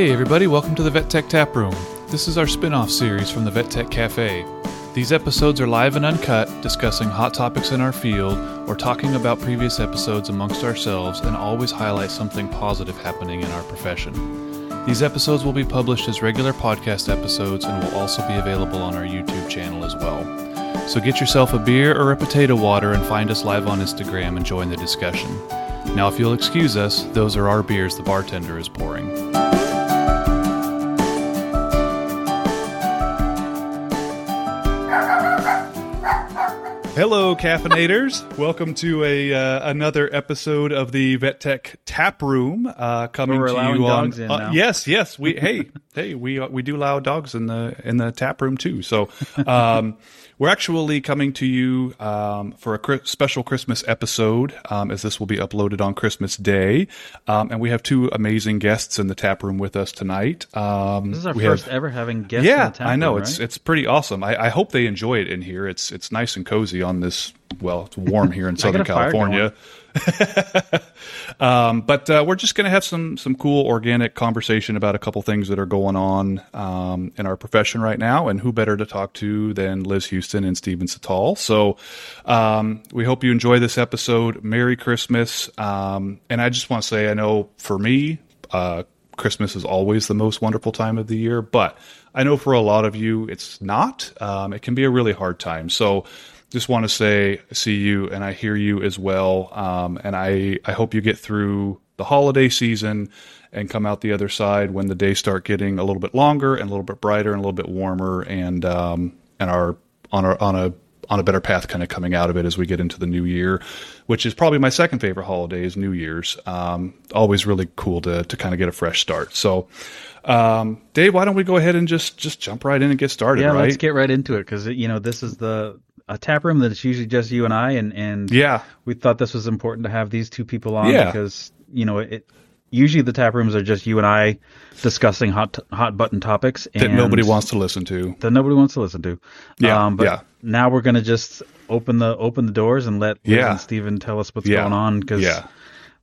Hey everybody, welcome to the Vet Tech Tap Room. This is our spin-off series from the Vet Tech Cafe. These episodes are live and uncut, discussing hot topics in our field or talking about previous episodes amongst ourselves and always highlight something positive happening in our profession. These episodes will be published as regular podcast episodes and will also be available on our YouTube channel as well. So get yourself a beer or a potato water and find us live on Instagram and join the discussion. Now, if you'll excuse us, those are our beers the bartender is pouring. Hello, caffeinators! Welcome to a uh, another episode of the Vet Tech Tap Room. Uh, coming to you on. dogs in uh, now. yes, yes. We hey hey we uh, we do allow dogs in the in the tap room too. So um, we're actually coming to you um, for a special Christmas episode, um, as this will be uploaded on Christmas Day, um, and we have two amazing guests in the tap room with us tonight. Um, This is our we first have- ever having guests. yeah, in the tap I know room, it's right? it's pretty awesome. I, I hope they enjoy it in here. It's it's nice and cozy on this. Well, it's warm here in Southern got a fire California. um, but uh, we're just going to have some some cool organic conversation about a couple things that are going on um, in our profession right now, and who better to talk to than Liz Hughston and Stephen Cital. So um, we hope you enjoy this episode. Merry Christmas! Um, and I just want to say, I know for me, uh, Christmas is always the most wonderful time of the year, but I know for a lot of you it's not. Um, it can be a really hard time. So just want to say, I see you and I hear you as well. Um, and I, I hope you get through the holiday season and come out the other side when the days start getting a little bit longer and a little bit brighter and a little bit warmer and, um, and are on a, on a, on a better path kind of coming out of it as we get into the new year, which is probably my second favorite holiday is New Year's. Um, always really cool to, to kind of get a fresh start. So, um, Dave, why don't we go ahead and just, just jump right in and get started, yeah. right? Let's get right into it because you know this is the a tap room that it's usually just you and I, and and yeah. we thought this was important to have these two people on Yeah. because you know it. Usually the tap rooms are just you and I discussing hot hot button topics That nobody wants to listen to. that nobody wants to listen to. Yeah, um, but yeah. now we're gonna just open the open the doors and let Liz Yeah. and Stephen tell us what's Yeah. going on because Yeah.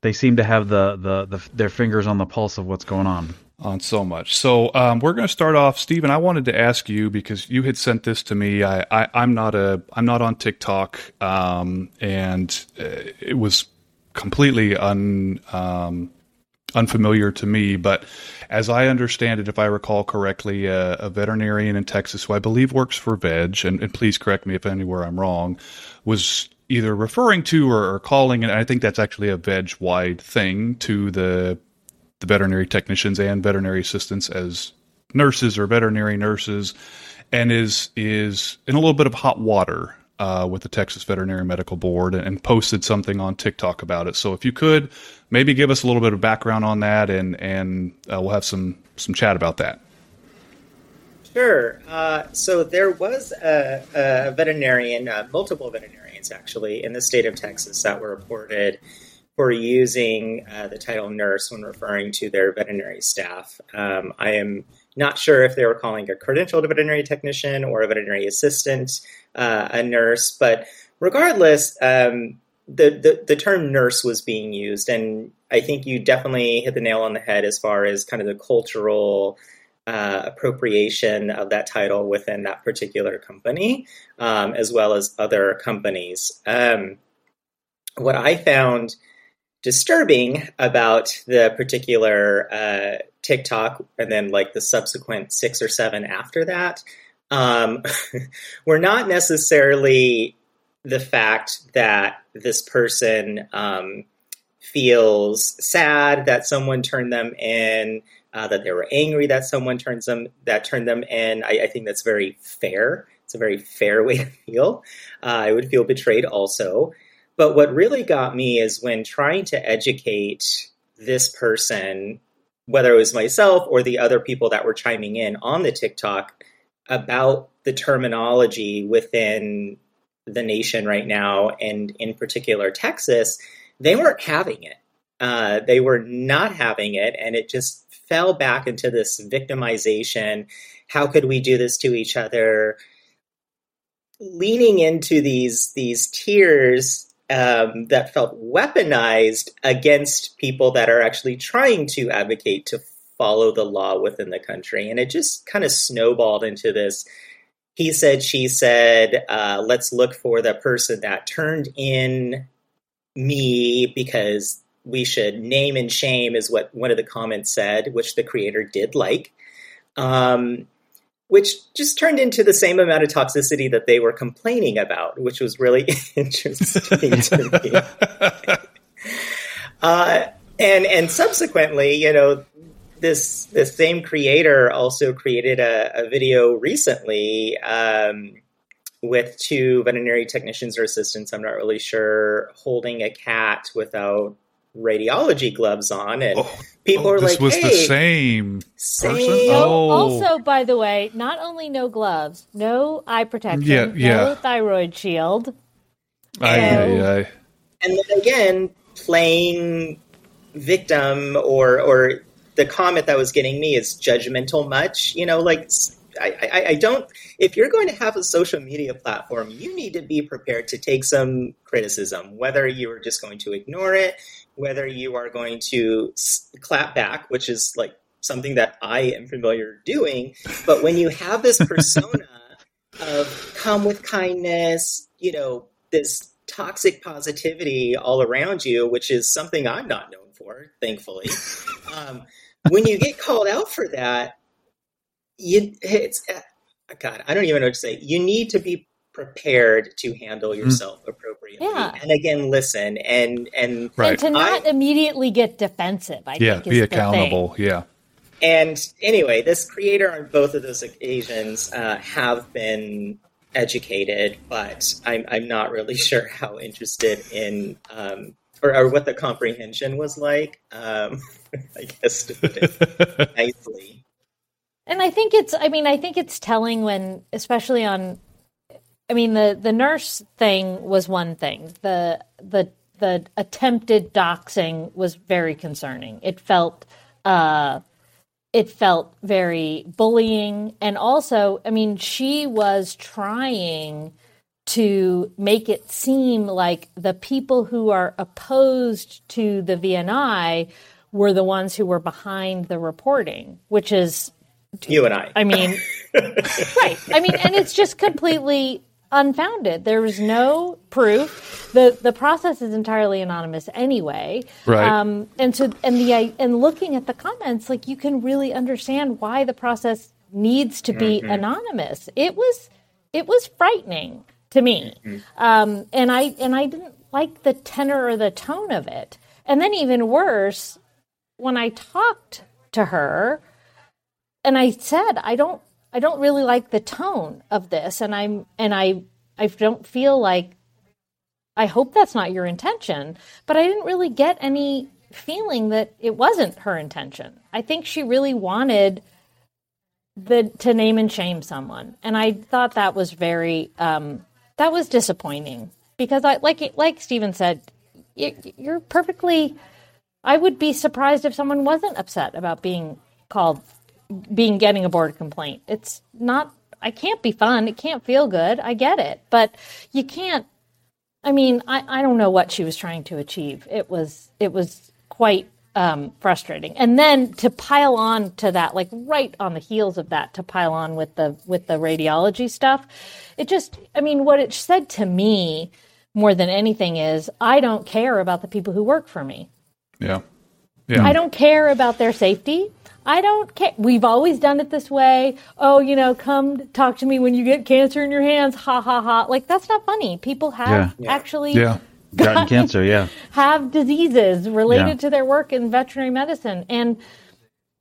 they seem to have the, the the their fingers on the pulse of what's going on. On so much. So um, we're going to start off, Stephen. I wanted to ask you because you had sent this to me. I, I I'm not a I'm not on TikTok, um, and uh, it was completely un um, unfamiliar to me. But as I understand it, if I recall correctly, uh, a veterinarian in Texas who I believe works for Veg, and, and please correct me if anywhere I'm wrong, was either referring to or, or calling, and I think that's actually a veg wide thing to the the veterinary technicians and veterinary assistants as nurses or veterinary nurses, and is is in a little bit of hot water uh, with the Texas Veterinary Medical Board, and, and posted something on TikTok about it. So if you could maybe give us a little bit of background on that, and and uh, we'll have some some chat about that. Sure. Uh, so there was a, a veterinarian, uh, multiple veterinarians actually, in the state of Texas that were reported for using uh, the title nurse when referring to their veterinary staff. Um, I am not sure if they were calling a credentialed veterinary technician or a veterinary assistant uh, a nurse, but regardless, um, the, the, the term nurse was being used. And I think you definitely hit the nail on the head as far as kind of the cultural uh, appropriation of that title within that particular company, um, as well as other companies. Um, what I found disturbing about the particular uh, TikTok and then like the subsequent six or seven after that um, were not necessarily the fact that this person um, feels sad that someone turned them in, uh, that they were angry that someone turns them that turned them in. I, I think that's very fair. It's a very fair way to feel. Uh, I would feel betrayed also. But what really got me is when trying to educate this person, whether it was myself or the other people that were chiming in on the TikTok about the terminology within the nation right now, and in particular Texas, they weren't having it. Uh, they were not having it, and it just fell back into this victimization. How could we do this to each other? Leaning into these these tears um, that felt weaponized against people that are actually trying to advocate to follow the law within the country. And it just kind of snowballed into this he said, she said, uh, let's look for the person that turned in me because we should name and shame, is what one of the comments said, which the creator did like. Um, which just turned into the same amount of toxicity that they were complaining about, which was really interesting to me. Uh, and and subsequently, you know, this this same creator also created a, a video recently um, with two veterinary technicians or assistants. I'm not really sure holding a cat without radiology gloves on, and oh, people oh, are this like, was "Hey, the same, same. person." Oh, Also, by the way, not only no gloves, no eye protection, Yeah, yeah. no thyroid shield. Aye, And- aye, aye. and then again playing victim or or the comment that was getting me is judgmental much you know like I, I, I don't if you're going to have a social media platform you need to be prepared to take some criticism whether you are just going to ignore it whether you are going to clap back which is like something that i am familiar doing but when you have this persona of come with kindness you know this toxic positivity all around you, which is something I'm not known for, thankfully. um, when you get called out for that, you it's uh, God, I don't even know what to say. You need to be prepared to handle yourself appropriately, Yeah. and again, listen and and Right. And to not immediately get defensive, I Yeah, think is be the thing. accountable. Yeah. And anyway, this creator on both of those occasions uh, have been educated, but I'm, I'm not really sure how interested in um, or, or what the comprehension was like. Um, I guess to put it nicely. And I think it's I mean, I think it's telling when especially on I mean the the nurse thing was one thing. The the the attempted doxing was very concerning. It felt uh it felt very bullying and also I mean she was trying to make it seem like the people who are opposed to the VNI were the ones who were behind the reporting, which is You and I. I mean, right. I mean, and it's just completely unfounded. There was no proof. the The process is entirely anonymous anyway. Right. Um, and so, and the and looking at the comments, like you can really understand why the process needs to be anonymous. It was, it was frightening to me, um, and I and I didn't like the tenor or the tone of it. And then even worse, when I talked to her, and I said I don't I don't really like the tone of this and I'm and I I don't feel like I hope that's not your intention but I didn't really get any feeling that it wasn't her intention. I think she really wanted the to name and shame someone and I thought that was very um that was disappointing because I like like Stephen said you, you're perfectly I would be surprised if someone wasn't upset about being called being getting a board complaint. It's not I can't be fun. It can't feel good. I get it. But you can't I mean, I, I don't know what she was trying to achieve. It was it was quite um, frustrating. And then to pile on to that, like right on the heels of that, to pile on with the with the radiology stuff, it just I mean, what it said to me more than anything is I don't care about the people who work for me. Yeah. Yeah. I don't care about their safety. I don't care. We've always done it this way. Oh, you know, come talk to me when you get cancer in your hands. Ha ha ha. Like that's not funny. People have Yeah. actually yeah. Gotten cancer, yeah. have diseases related Yeah. to their work in veterinary medicine and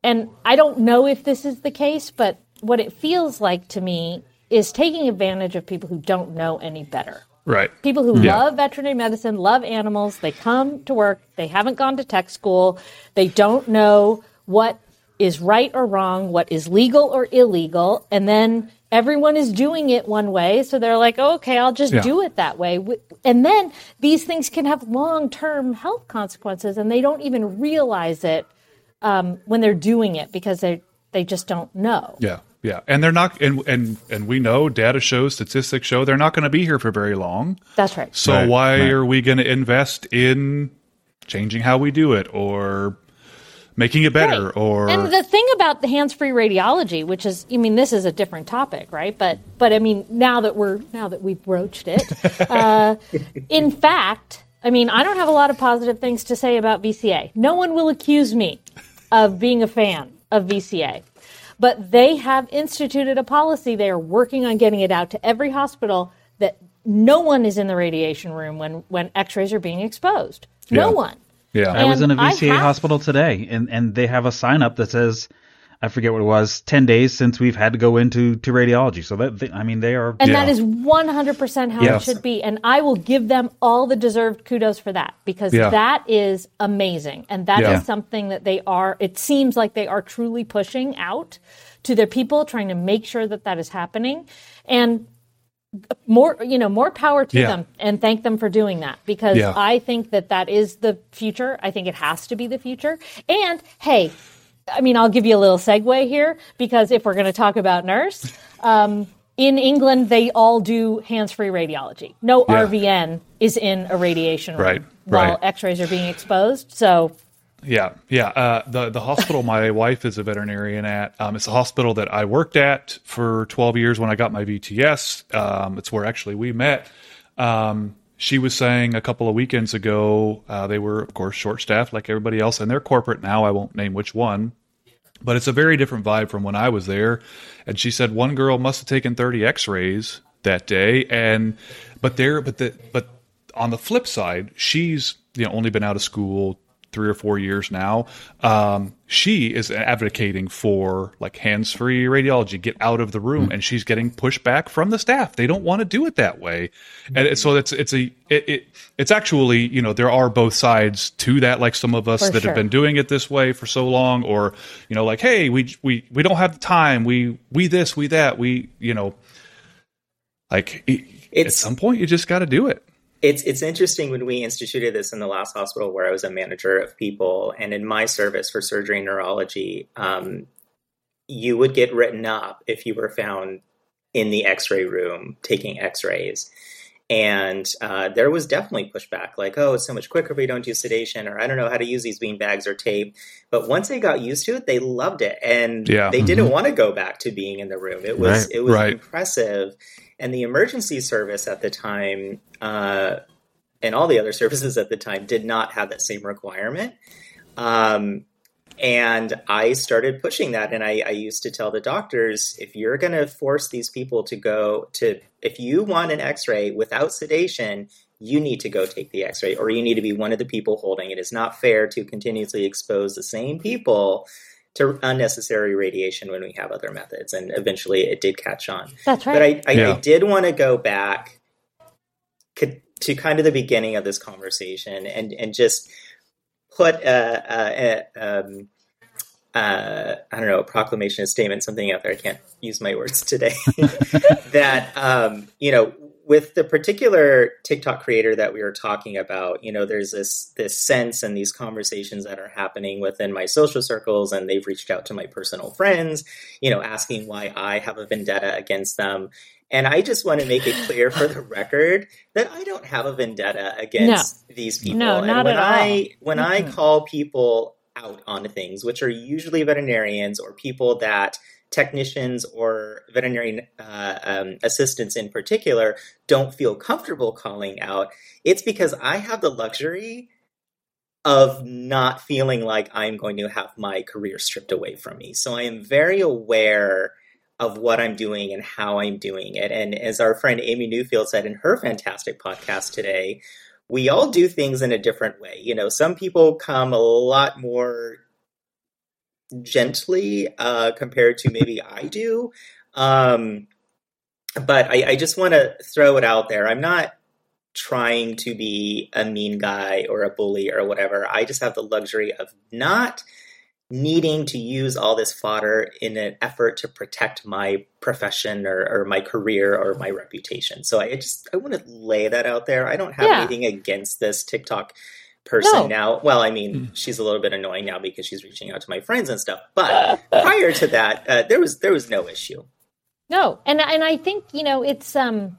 and I don't know if this is the case, but what it feels like to me is taking advantage of people who don't know any better. Right. People who Yeah. love veterinary medicine, love animals, they come to work, they haven't gone to tech school, they don't know what is right or wrong, what is legal or illegal, and then everyone is doing it one way, so they're like, oh, "Okay, I'll just Yeah. do it that way." And then these things can have long-term health consequences and they don't even realize it um, when they're doing it because they they just don't know. Yeah. Yeah. And they're not and and and we know data shows, statistics show they're not going to be here for very long. That's right. So Right, why right. are we going to invest in changing how we do it or making it better Right. or and the thing about the hands-free radiology which is i mean this is a different topic right? But but i mean now that we're now that we've broached it uh, in fact i mean i don't have a lot of positive things to say about vca no one will accuse me of being a fan of vca but they have instituted a policy. They are working on getting it out to every hospital that no one is in the radiation room when when x-rays are being exposed. No one yeah I was in a VCA have- hospital today, and, and they have a sign up that says, I forget what it was, 10 days since we've had to go into to radiology. So that, they, I mean, they are. And Yeah. that is 100% how Yes. it should be. And I will give them all the deserved kudos for that because Yeah. that is amazing. And that is Yeah. something that they are, it seems like they are truly pushing out to their people, trying to make sure that that is happening. And more, you know, more power to Yeah. them and thank them for doing that because Yeah. I think that that is the future. I think it has to be the future. And hey, I mean, I'll give you a little segue here because if we're going to talk about nurse, um, in England, they all do hands free radiology. No Yeah. RVN is in a radiation room Right, while right. x rays are being exposed. So, Yeah, yeah. Uh, the the hospital my wife is a veterinarian at. Um, it's a hospital that I worked at for 12 years when I got my VTS. Um, it's where actually we met. Um, she was saying a couple of weekends ago uh, they were, of course, short staffed like everybody else, and they're corporate now. I won't name which one, but it's a very different vibe from when I was there. And she said one girl must have taken 30 X-rays that day, and but there, but the but on the flip side, she's you know only been out of school three or four years now. Um, she is advocating for like hands-free radiology, get out of the room, and she's getting pushback from the staff. They don't want to do it that way, and so it's it's a it, it it's actually you know there are both sides to that. Like some of us For that sure. have been doing it this way for so long, or you know like hey we we we don't have the time, we we this we that we you know like it, at some point you just got to do it. It's it's interesting when we instituted this in the last hospital where I was a manager of people, and in my service for surgery and neurology, um, you would get written up if you were found in the X-ray room taking X-rays, and uh, there was definitely pushback, like, "Oh, it's so much quicker if we don't do sedation," or "I don't know how to use these bean bags or tape." But once they got used to it, they loved it, and Yeah. they didn't want to go back to being in the room. It was Right. it was Right. impressive and the emergency service at the time uh, and all the other services at the time did not have that same requirement um, and i started pushing that and I, I used to tell the doctors if you're going to force these people to go to if you want an x-ray without sedation you need to go take the x-ray or you need to be one of the people holding it. it is not fair to continuously expose the same people to unnecessary radiation when we have other methods and eventually it did catch on that's right. but I, I, Yeah. I did want to go back to kind of the beginning of this conversation and, and just put a, a, a, um, uh, I don't know, a proclamation, a statement, something out there. I can't use my words today. that, um, you know, with the particular TikTok creator that we were talking about, you know, there's this this sense and these conversations that are happening within my social circles, and they've reached out to my personal friends, you know, asking why I have a vendetta against them. And I just want to make it clear for the record that I don't have a vendetta against these people. No, and not when at all. I when I Mhm. call people out on things, which are usually veterinarians or people that technicians or veterinary uh, um, assistants in particular don't feel comfortable calling out, it's because I have the luxury of not feeling like I'm going to have my career stripped away from me. So I am very aware of what I'm doing and how I'm doing it. And as our friend Amy Newfield said in her fantastic podcast today, we all do things in a different way. You know, some people come a lot more gently uh, compared to maybe I do. Um, but I, I just want to throw it out there. I'm not trying to be a mean guy or a bully or whatever. I just have the luxury of not needing to use all this fodder in an effort to protect my profession or, or my career or my reputation. So I just I want to lay that out there. I don't have Yeah. anything against this TikTok person No. now. Well, I mean, Hmm. she's a little bit annoying now because she's reaching out to my friends and stuff. But prior to that, uh, there was there was no issue. No, and and I think you know it's um,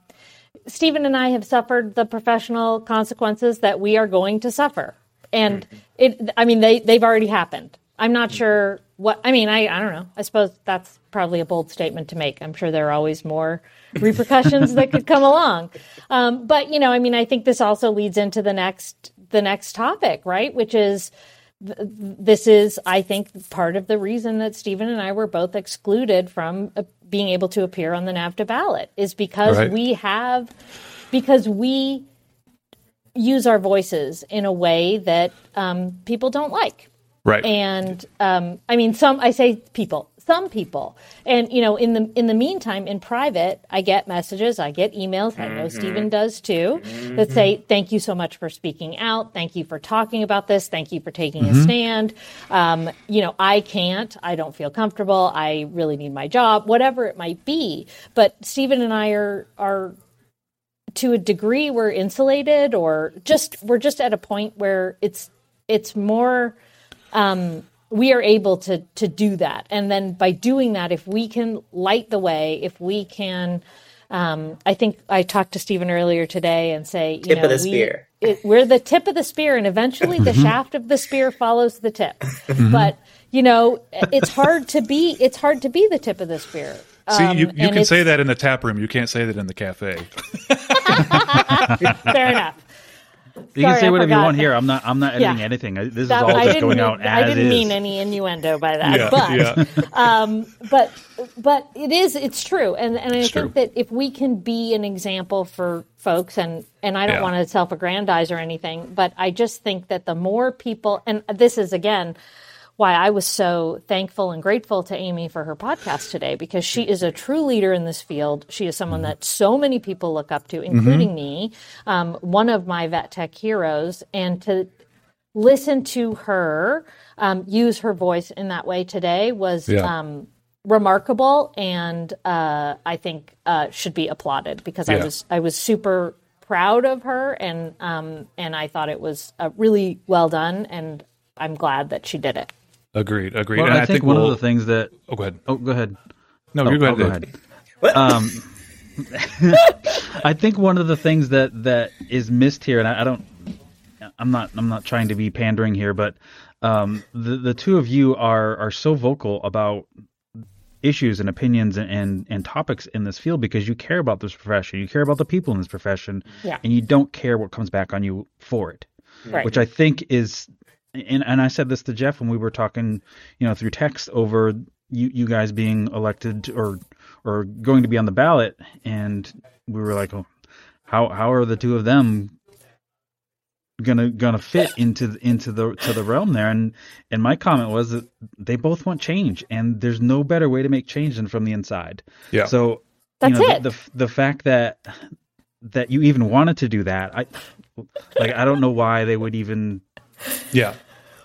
Stephen and I have suffered the professional consequences that we are going to suffer, and it. I mean, they they've already happened. I'm not sure what I mean. I I don't know. I suppose that's probably a bold statement to make. I'm sure there are always more repercussions that could come along. Um, but you know, I mean, I think this also leads into the next the next topic, right? Which is this is, I think, part of the reason that Stephen and I were both excluded from uh, being able to appear on the NAVTA ballot is because right. we have, because we use our voices in a way that um, people don't like. Right. And um, I mean, some I say people, some people, and you know, in the in the meantime, in private, I get messages, I get emails. Mm-hmm. I know mm-hmm. Stephen does too, mm-hmm. that say, "Thank you so much for speaking out. Thank you for talking about this. Thank you for taking mm-hmm. a stand." Um, you know, I can't. I don't feel comfortable. I really need my job, whatever it might be. But Stephen and I are are to a degree we're insulated, or just we're just at a point where it's it's more um, we are able to to do that. And then by doing that, if we can light the way, if we can, um, I think I talked to Stephen earlier today and say, you tip know, of the we, spear. It, we're the tip of the spear, and eventually the mm-hmm. shaft of the spear follows the tip. Mm-hmm. But you know, it's hard to be. It's hard to be the tip of the spear. See, you, um, you can say that in the tap room. You can't say that in the cafe. Fair enough. You Sorry, can say whatever you want here. I'm not. I'm not editing yeah. anything. This is that, all just going mean, out as I didn't is. mean any innuendo by that, yeah, but yeah. Um, but but it is. It's true, and and it's I think true. that if we can be an example for folks, and and I don't want to self-aggrandize or anything, but I just think that the more people, and this is again why I was so thankful and grateful to Amy for her podcast today because she is a true leader in this field. She is someone that so many people look up to, including mm-hmm. me, um, one of my vet tech heroes, and to listen to her um, use her voice in that way today was. Yeah. Um, remarkable and uh, I think uh, should be applauded because yeah. I was I was super proud of her and um, and I thought it was uh, really well done and I'm glad that she did it. Agreed. Agreed. Well, I, I, think, think one we'll... of the things that. Oh, go ahead. Oh, go ahead. No, oh, you go ahead. Oh, go ahead. Um, I think one of the things that that is missed here, and I, I, don't, I'm not, I'm not trying to be pandering here, but um, the the two of you are are so vocal about issues and opinions and, and, and topics in this field because you care about this profession, you care about the people in this profession, yeah. and you don't care what comes back on you for it. Right. Which I think is and and I said this to Jeff when we were talking, you know, through text over you you guys being elected or or going to be on the ballot, and we were like, oh, how how are the two of them gonna gonna fit into into the to the realm there? And and my comment was that they both want change, and there's no better way to make change than from the inside. Yeah. So that's you know, it. The, the the fact that that you even wanted to do that, I like I don't know why they would even yeah.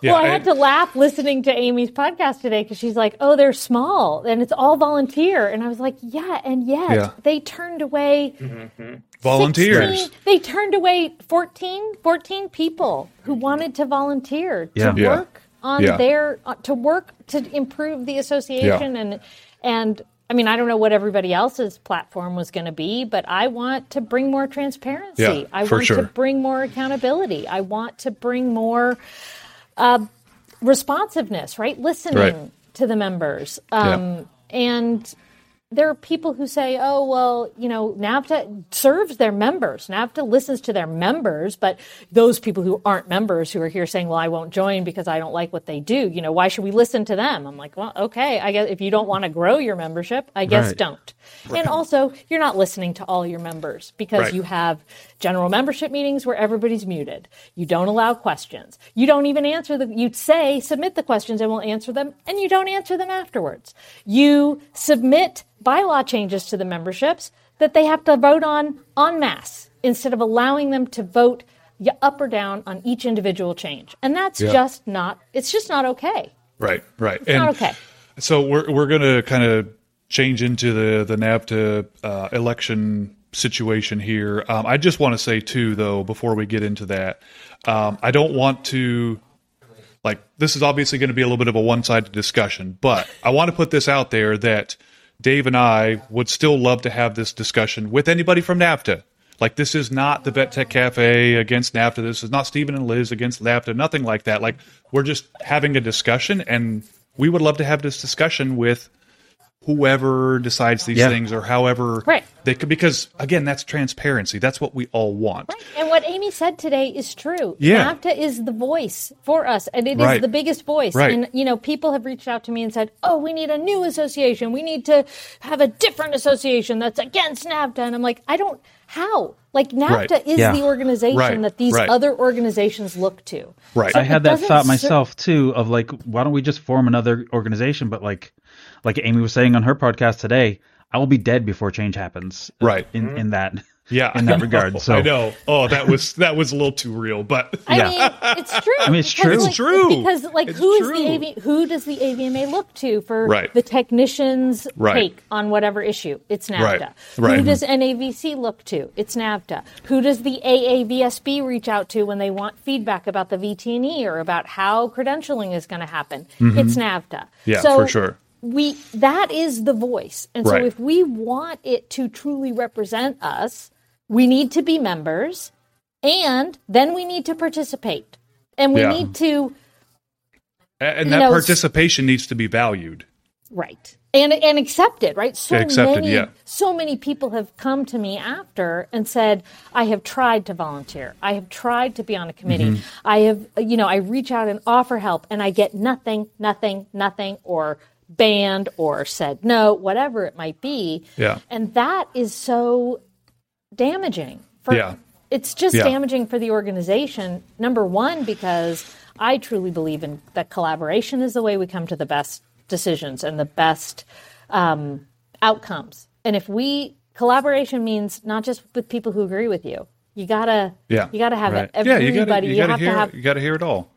Yeah, well, I, I had to laugh listening to Amy's podcast today because she's like, "Oh, they're small and it's all volunteer," and I was like, "Yeah," and yet yeah. they turned away mm-hmm. volunteers. 16, they turned away 14, 14 people who wanted to volunteer to yeah. work on their uh, to work to improve the association and and I mean, I don't know what everybody else's platform was going to be, but I want to bring more transparency. Yeah, I want sure. to bring more accountability. I want to bring more uh, responsiveness, right? Listening right. to the members. Um, yeah. And there are people who say, oh, well, you know, NAVTA serves their members. NAVTA listens to their members, but those people who aren't members who are here saying, well, I won't join because I don't like what they do, you know, why should we listen to them? I'm like, well, okay, I guess if you don't want to grow your membership, I guess right. don't. Right. And also, you're not listening to all your members because you have general membership meetings where everybody's muted. You don't allow questions. You don't even answer the, you'd say, submit the questions and we'll answer them, and you don't answer them afterwards. You submit bylaw changes to the memberships that they have to vote on en masse instead of allowing them to vote up or down on each individual change. And that's yeah. just not, it's just not okay. Right, right. It's and not okay. So we're, we're going to kind of change into the, the NAVTA uh, election situation here. Um, I just want to say, too, though, before we get into that, um, I don't want to like this is obviously going to be a little bit of a one-sided discussion but i want to put this out there that Dave and I would still love to have this discussion with anybody from NAVTA. Like this is not the Vet Tech Cafe against NAVTA. This is not Stephen and Liz against NAVTA. Nothing like that. Like we're just having a discussion, and we would love to have this discussion with whoever decides these Yeah. things or however Right. they could because again that's transparency that's what we all want Right. And what Amy said today is true. Yeah. NAVTA is the voice for us, and it is Right. the biggest voice. Right. And, you know, people have reached out to me and said, oh, we need a new association. We need to have a different association that's against NAVTA. And I'm like, I don't, how? Like, NAVTA Right. is Yeah. the organization Right. that these Right. other organizations look to. right I had that doesn't thought ser- myself too of like, why don't we just form another organization? But like, like Amy was saying on her podcast today, I will be dead before change happens. Right. In in that yeah in that regard. So i know oh that was that was a little too real but I Yeah. mean, it's true. I mean, it's because, true. It's like, true. Because, like, It's who is true. the AV, who does the AVMA look to for Right. the technician's Right. take on whatever issue? It's NAVTA. Right. Who does NAVC look to? It's NAVTA. Who does the AAVSB reach out to when they want feedback about the VTNE or about how credentialing is going to happen? It's NAVTA. Mm-hmm. Yeah, so for sure. We that is the voice, and so Right. if we want it to truly represent us, we need to be members, and then we need to participate, and we Yeah. need to and that know, participation needs to be valued right and and accepted. Right? So Accepted, many yeah. so many people have come to me after and said, "I have tried to volunteer. I have tried to be on a committee. Mm-hmm. I have you know I reach out and offer help, and I get nothing, nothing, nothing, or." Banned or said no whatever it might be Yeah. and that is so damaging for Yeah. it's just Yeah. damaging for the organization number one because i truly believe in that collaboration is the way we come to the best decisions and the best um, outcomes and if we collaboration means not just with people who agree with you you gotta Yeah. you gotta have Right. yeah everybody you gotta you, gotta have hear to have you gotta hear it all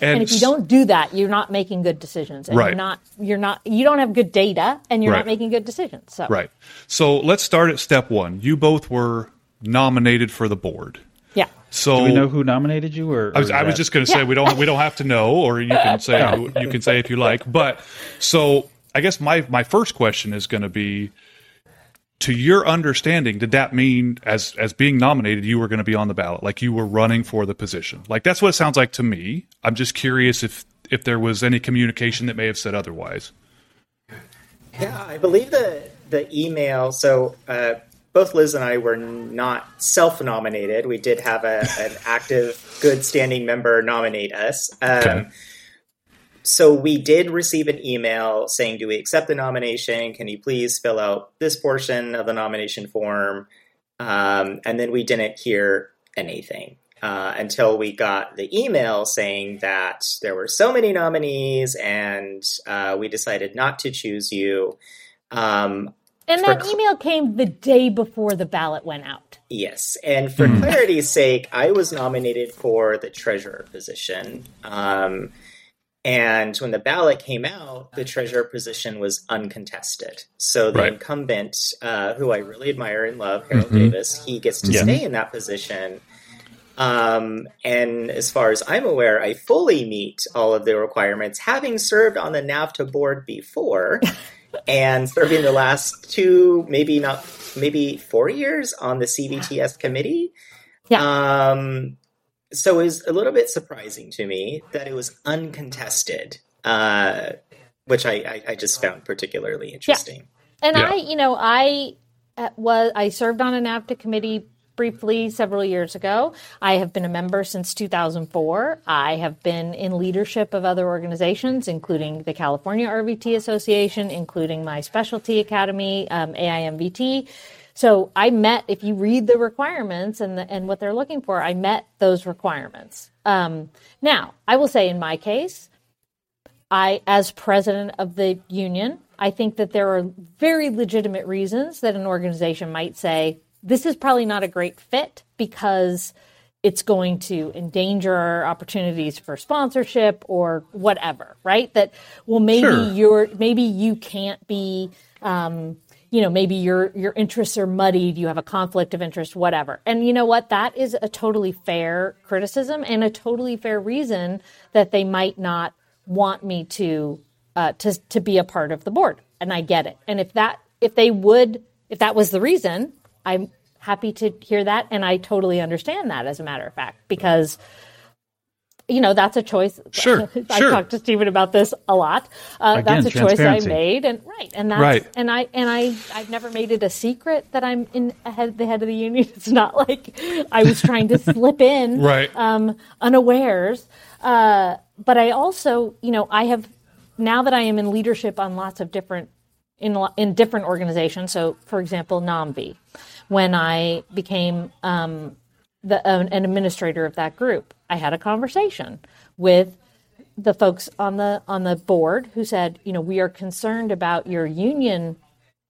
and, and if you don't do that you're not making good decisions and Right. you're not you're not you don't have good data and you're Right. not making good decisions so right so let's start at step one you both were nominated for the board yeah so do we know who nominated you? Or, I was, or I was just going to say Yeah. we don't we don't have to know, or you can say you can say if you like. But so I guess my my first question is going to be, to your understanding, did that mean as as being nominated, you were going to be on the ballot, like you were running for the position? Like that's what it sounds like to me. I'm just curious if if there was any communication that may have said otherwise. Yeah, I believe the the email. So uh, both Liz and I were not self nominated. We did have a, an active, good standing member nominate us. Um, Okay. So we did receive an email saying, "Do we accept the nomination? Can you please fill out this portion of the nomination form?" Um, and then we didn't hear anything uh, until we got the email saying that there were so many nominees and uh, we decided not to choose you. Um, and that cl- email came the day before the ballot went out yes, and for clarity's sake, I was nominated for the treasurer position. Um, and when the ballot came out, the treasurer position was uncontested. So the Right. incumbent, uh, who I really admire and love, Harold Davis, he gets to Yeah. stay in that position. Um, and as far as I'm aware, I fully meet all of the requirements, having served on the NAVTA board before and serving the last two, maybe not, maybe four years on the CVTS committee. Yeah. Um, so it was a little bit surprising to me that it was uncontested, uh, which I, I, I just found particularly interesting. And Yeah. I, you know, I uh, was I served on a NAVTA committee briefly several years ago. I have been a member since 2004. I have been in leadership of other organizations, including the California RVT Association, including my specialty academy, um, AIMVT. So I met, if you read the requirements and the, and what they're looking for, I met those requirements. Um, now, I will say in my case, I, as president of the union, I think that there are very legitimate reasons that an organization might say this is probably not a great fit because it's going to endanger opportunities for sponsorship or whatever, right? That well, maybe Sure. you're maybe you can't be. Um, you know, maybe your your interests are muddied, you have a conflict of interest, whatever. And you know what? That is a totally fair criticism and a totally fair reason that they might not want me to uh, to to be a part of the board. And I get it. And if that if they would if that was the reason, I'm happy to hear that. And I totally understand that, as a matter of fact, because you know that's a choice. Sure, I sure. talked to Stephen about this a lot. Uh, Again, that's a choice I made, and right, and that's Right. and I and I I've never made it a secret that I'm in ahead the head of the union. It's not like I was trying to slip in, Right. um, unawares. Uh, but I also, you know, I have now that I am in leadership on lots of different in in different organizations. So, for example, NAMBI, when I became um, the an administrator of that group, I had a conversation with the folks on the on the board who said, you know, we are concerned about your union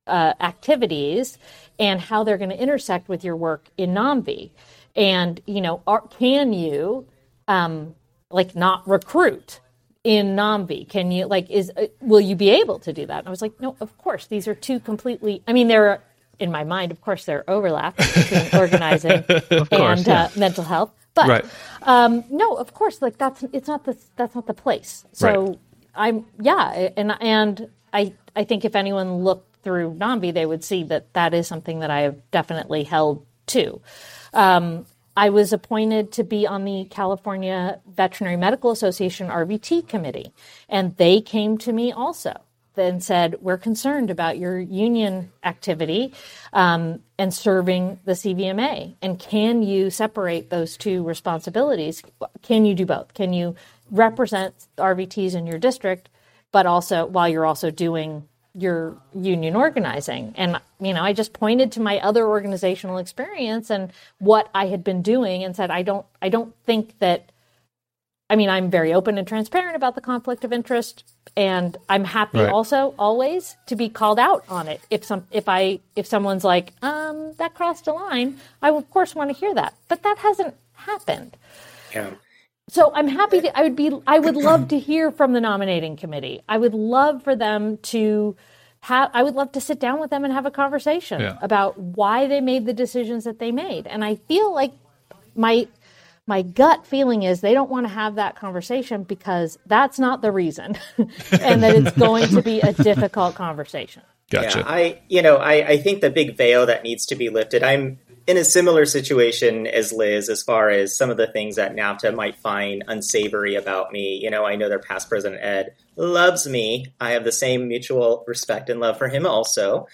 uh, activities and how they're going to intersect with your work in NAMBI. And you know, are, can you um, like not recruit in Nambi? Can you like is uh, will you be able to do that? And I was like, no, of course. These are two completely. I mean, there are in my mind, of course, there are overlaps between organizing and yeah. uh, mental health, but Right. um, no, of course, like that's it's not the that's not the place. So Right. I'm yeah, and and I I think if anyone looked through Nambi, they would see that that is something that I have definitely held to. Um, I was appointed to be on the California Veterinary Medical Association RVT committee, and they came to me also and said, "We're concerned about your union activity um, and serving the CVMA, and can you separate those two responsibilities? Can you do both? Can you represent RVTs in your district, but also while you're also doing your union organizing and you know i just pointed to my other organizational experience and what i had been doing and said i don't i don't think that i mean i'm very open and transparent about the conflict of interest and i'm happy Right. also always to be called out on it if some if i if someone's like um that crossed a line i of course want to hear that but that hasn't happened Yeah. so I'm happy to. I would be. I would love to hear from the nominating committee. I would love for them to have. I would love to sit down with them and have a conversation Yeah. about why they made the decisions that they made. And I feel like my my gut feeling is they don't want to have that conversation because that's not the reason, and that it's going to be a difficult conversation. Gotcha. Yeah, I you know I, I think the big veil that needs to be lifted. I'm in a similar situation as Liz as far as some of the things that NAVTA might find unsavory about me. You know, I know their past president Ed loves me. I have the same mutual respect and love for him also.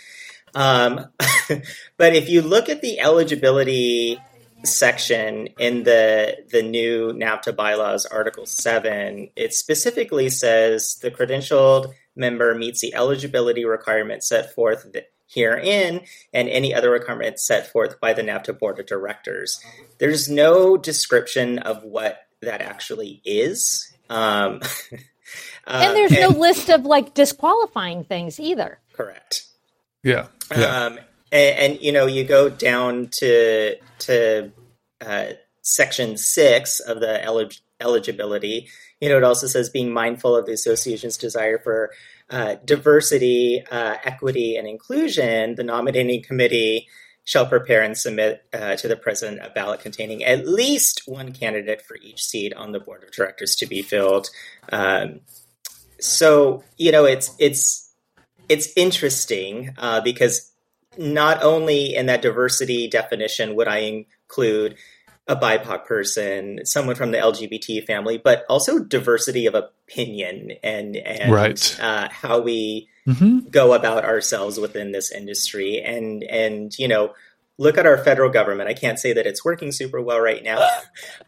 Um, but if you look at the eligibility section in the the new NAVTA bylaws, Article Seven, it specifically says the credentialed member meets the eligibility requirements set forth herein and any other requirements set forth by the NAVTA Board of Directors. There's no description of what that actually is. Um, uh, And there's no list of like disqualifying things either. correct. yeah. Yeah. Um, and, and you know, you go down to to uh, section six of the elig- eligibility. You know, it also says being mindful of the association's desire for uh, diversity, uh, equity, and inclusion. The nominating committee shall prepare and submit uh, to the president a ballot containing at least one candidate for each seat on the board of directors to be filled. Um, so you know, it's it's it's interesting uh, because not only in that diversity definition would I include a BIPOC person, someone from the LGBT family, but also diversity of opinion and and Right. uh, how we Mhm. go about ourselves within this industry. And and you know, look at our federal government. I can't say that it's working super well right now,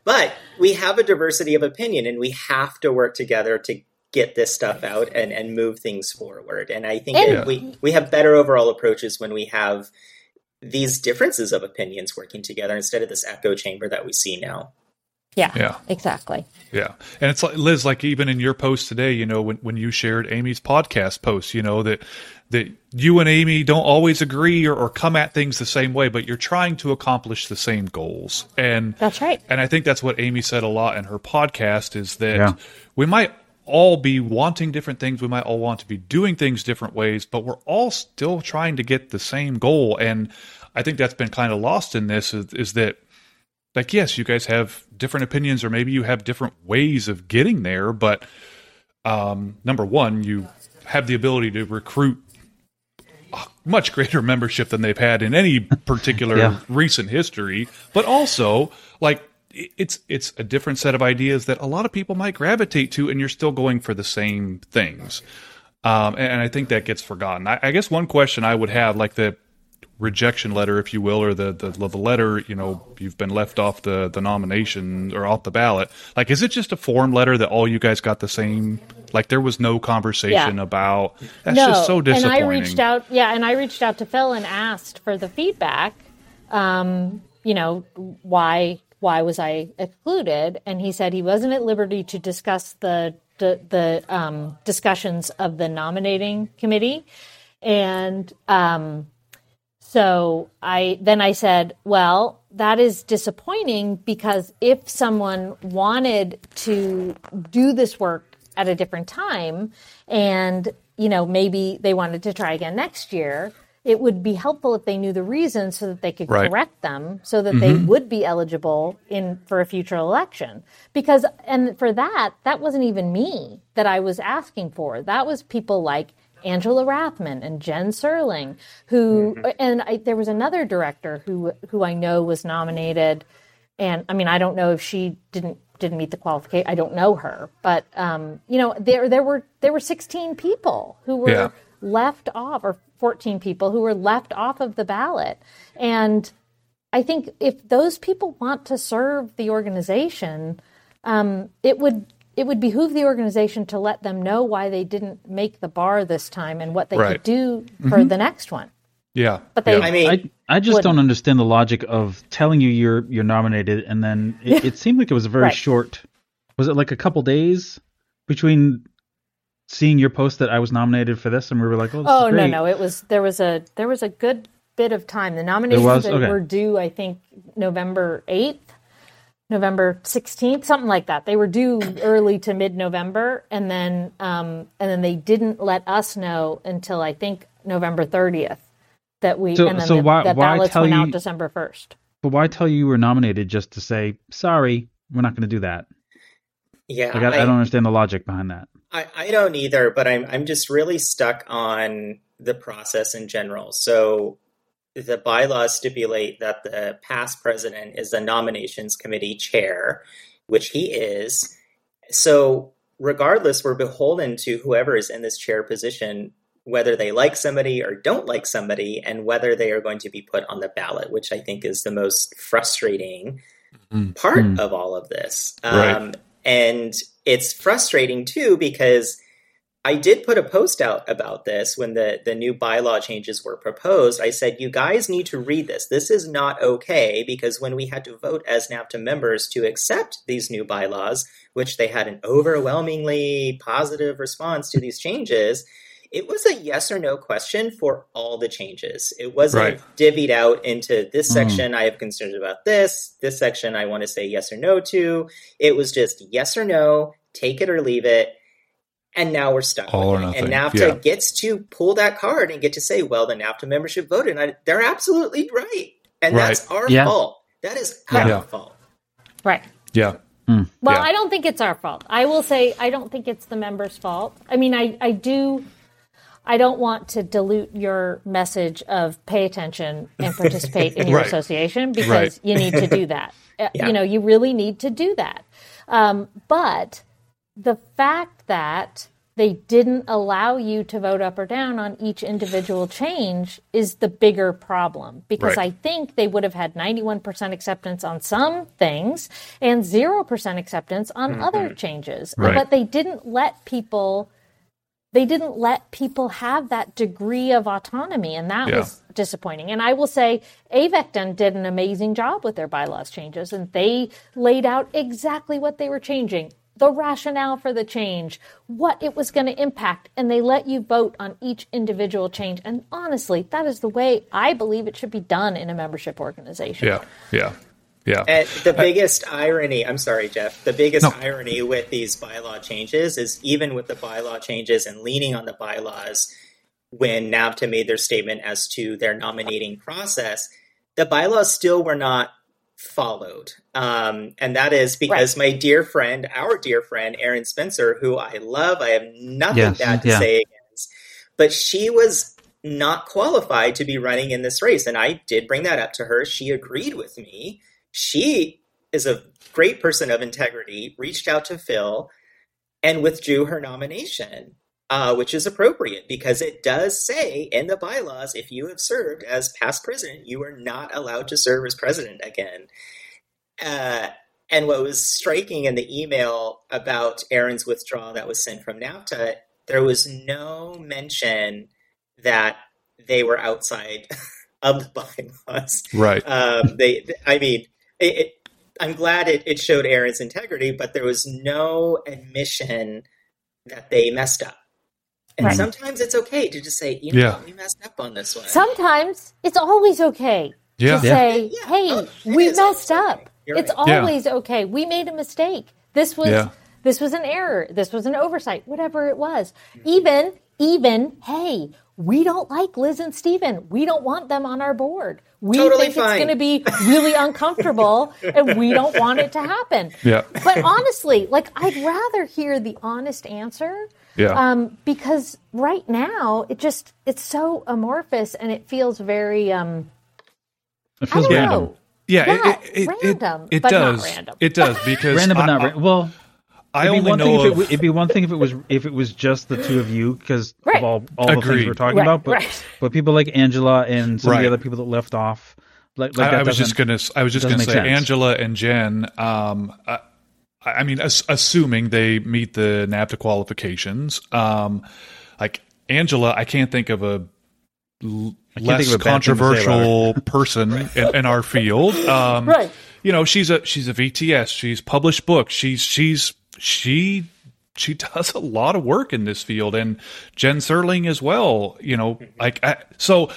but we have a diversity of opinion, and we have to work together to get this stuff out and, and move things forward. And I think And- we we have better overall approaches when we have these differences of opinions working together instead of this echo chamber that we see now. Yeah, Yeah. exactly. Yeah. And it's like Liz, like even in your post today, you know, when, when you shared Amy's podcast post, you know, that that you and Amy don't always agree or, or come at things the same way, but you're trying to accomplish the same goals. And That's right. and I think that's what Amy said a lot in her podcast is that Yeah. we might all be wanting different things. We might all want to be doing things different ways, but we're all still trying to get the same goal. And I think that's been kind of lost in this is, is that, like, yes, you guys have different opinions or maybe you have different ways of getting there, but um, number one, you have the ability to recruit much greater membership than they've had in any particular Yeah. recent history, but also like it's it's a different set of ideas that a lot of people might gravitate to, and you're still going for the same things. Um, and, I think that gets forgotten. I, I guess one question I would have, like the rejection letter, if you will, or the, the the letter, you know, you've been left off the the nomination or off the ballot. Like, is it just a form letter that all you guys got the same? Like, there was no conversation Yeah. about. That's just so disappointing. And I reached out, yeah, and I reached out to Phil and asked for the feedback. Um, you know, why why was I excluded? And he said he wasn't at liberty to discuss the the, the um, discussions of the nominating committee, and um, so I then I said, well, that is disappointing because if someone wanted to do this work at a different time and you know maybe they wanted to try again next year, it would be helpful if they knew the reasons so that they could Right. correct them so that they would be eligible in for a future election. Because and for that, that wasn't even me that I was asking for. That was people like Angela Rathman and Jen Serling, who and I, there was another director who who I know was nominated, and I mean I don't know if she didn't didn't meet the qualification. I don't know her, but um, you know there there were there were 16 people who were Yeah. left off, or 14 people who were left off of the ballot, and I think if those people want to serve the organization, um, it would it would behoove the organization to let them know why they didn't make the bar this time and what they Right. could do for the next one. yeah, But they- yeah. I mean, I I just Wouldn't. don't understand the logic of telling you you're you're nominated and then it, it seemed like it was a very Right. short. Was it like a couple days between seeing your post that I was nominated for this and we were like, oh, this Oh is no, great. no, it was there was a there was a good bit of time. The nominations was? Okay. were due, I think, November eighth, November sixteenth, something like that. They were due early to mid November, and then um, and then they didn't let us know until I think November thirtieth that we So- and then so the, why- the why ballots tell went you- out December first. But why tell you you were nominated just to say sorry? We're not going to do that. yeah, Like I, I don't understand the logic behind that. I, I don't either, but I'm I'm just really stuck on the process in general. So the bylaws stipulate that the past president is the nominations committee chair, which he is. So regardless, we're beholden to whoever is in this chair position, whether they like somebody or don't like somebody, and whether they are going to be put on the ballot, which I think is the most frustrating Mhm. part Mm. of all of this. Right. Um, and it's frustrating too because I did put a post out about this when the, the new bylaw changes were proposed. I said, you guys need to read this. This is not okay because when we had to vote as NAVTA members to accept these new bylaws, which they had an overwhelmingly positive response to these changes, it was a yes or no question for all the changes. It wasn't Right. divvied out into this Mm. section, I have concerns about this, this section, I want to say yes or no to. It was just yes or no, take it or leave it. And now we're stuck All with or it. And. NAVTA Yeah. gets to pull that card and get to say, well, the NAVTA membership voted. And I, they're absolutely right. And Right. that's our Yeah. fault. That is our Yeah. fault. Right. yeah. Well, Yeah. I don't think it's our fault. I will say I don't think it's the members' fault. I mean, I, I do. I don't want to dilute your message of pay attention and participate in your Right. association because Right. you need to do that. Uh, Yeah. You know, you really need to do that. Um, but the fact that they didn't allow you to vote up or down on each individual change is the bigger problem because Right. I think they would have had 91% acceptance on some things and 0% acceptance on other changes. But they didn't let people they didn't let people have that degree of autonomy and that Yeah. was disappointing. And I will say Avecton did an amazing job with their bylaws changes and they laid out exactly what they were changing. The rationale for the change, what it was going to impact, and they let you vote on each individual change. And honestly, that is the way I believe it should be done in a membership organization. Yeah. Yeah. Yeah. And the biggest irony, I'm sorry, Jeff, the biggest No. irony with these bylaw changes is even with the bylaw changes and leaning on the bylaws, when NAVTA made their statement as to their nominating process, the bylaws still were not followed. Um, and that is because my dear friend, our dear friend, Erin Spencer, who I love, I have nothing Yes, bad to yeah. say against, but she was not qualified to be running in this race. And I did bring that up to her. She agreed with me. She is a great person of integrity, reached out to Phil and withdrew her nomination, uh, which is appropriate because it does say in the bylaws if you have served as past president, you are not allowed to serve as president again. Uh, and what was striking in the email about Erin's withdrawal that was sent from NAVTA, there was no mention that they were outside of the bylaws. Right. Um, they, I mean, it, it, I'm glad it, it showed Erin's integrity, but there was no admission that they messed up. And Right. sometimes it's okay to just say, you know, Yeah. we messed up on this one. Sometimes it's always okay Yeah. to say, Yeah. "Hey, Oh, we messed up." okay. It's right. Yeah. always okay. We made a mistake. This was Yeah. this was an error. This was an oversight. Whatever it was. Mm-hmm. Even even hey, we don't like Liz and Stephen. We don't want them on our board. We Totally think fine. it's going to be really uncomfortable, and we don't want it to happen. Yeah. But honestly, like I'd rather hear the honest answer Yeah. um, because right now it just it's so amorphous and it feels very um, It I feels don't random. know. yeah. yeah, it, it, it, random, it but not does. random. It does because Random, but I, not random. Well, I it'd be only one thing know if it, of, w- it'd be one thing if it was if it was just the two of you because Right. of all all the things we're talking Right, about. But right. but people like Angela and some of the other people that left off, like, like I, I was just gonna. I was just gonna say sense. Angela and Jen. Um, I, I mean, as, assuming they meet the NAVTA qualifications. Um, like Angela, I can't think of a l- less of a bad thing to say about controversial person in, in our field. Um, Right. You know, she's a she's a VTS. She's published books. She's she's she she does a lot of work in this field, and Jen Serling as well. You know, like I, so.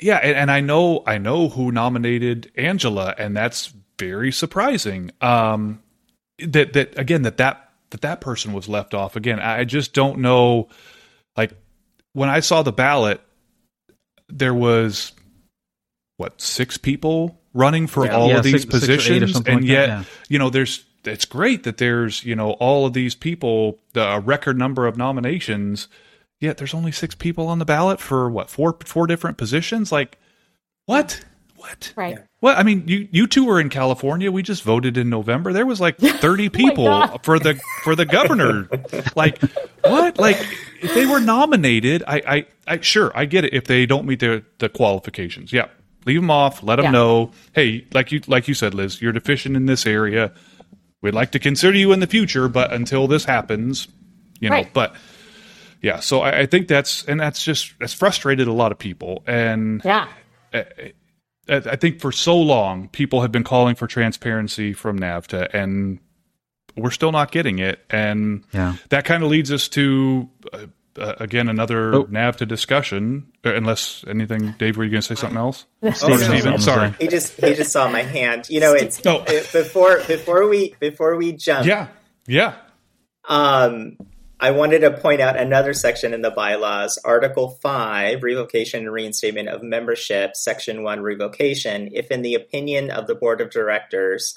Yeah, and, and I know I know who nominated Angela, and that's very surprising. Um, that that again that that that that person was left off again. I just don't know. Like when I saw the ballot, there was what six people running for Yeah. all Yeah, of these six- six or eight or positions, something and like that, yet yeah. you know there's it's great that there's you know all of these people, the a record number of nominations. Yet there's only six people on the ballot for what four four different positions. Like what what right. well, I mean, you you two were in California. We just voted in November. There was like oh thirty people God. for the for the governor. like what? Like if they were nominated, I, I I sure I get it. If they don't meet the the qualifications, yeah, leave them off. Let them Yeah. know. Hey, like you like you said, Liz, you're deficient in this area. We'd like to consider you in the future, but until this happens, you know. Right. But yeah, so I, I think that's and that's just that's frustrated a lot of people and. Yeah. I I think for so long people have been calling for transparency from NAVTA, and we're still not getting it. And Yeah. that kind of leads us to uh, uh, again another Oh. NAVTA discussion. Uh, unless anything, Dave, were you going to say something else? Stephen Oh, has Stephen, sorry. He just he just saw my hand. You know, it's Oh. it- before before we before we jump. Yeah, yeah, Um, I wanted to point out another section in the bylaws, Article 5, Revocation and Reinstatement of Membership, Section 1, Revocation. If in the opinion of the Board of Directors,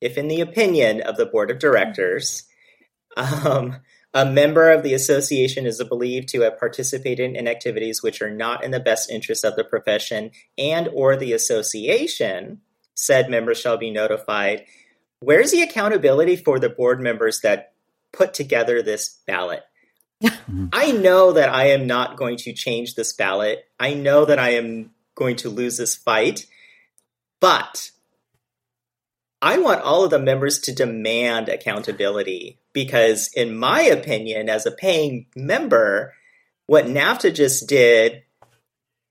if in the opinion of the Board of Directors, um, a member of the association is believed to have participated in activities which are not in the best interest of the profession and or the association, said member shall be notified. Where's the accountability for the board members that put together this ballot. Mm-hmm. I know that I am not going to change this ballot. I know that I am going to lose this fight. But I want all of the members to demand accountability because, in my opinion, as a paying member, what NAVTA just did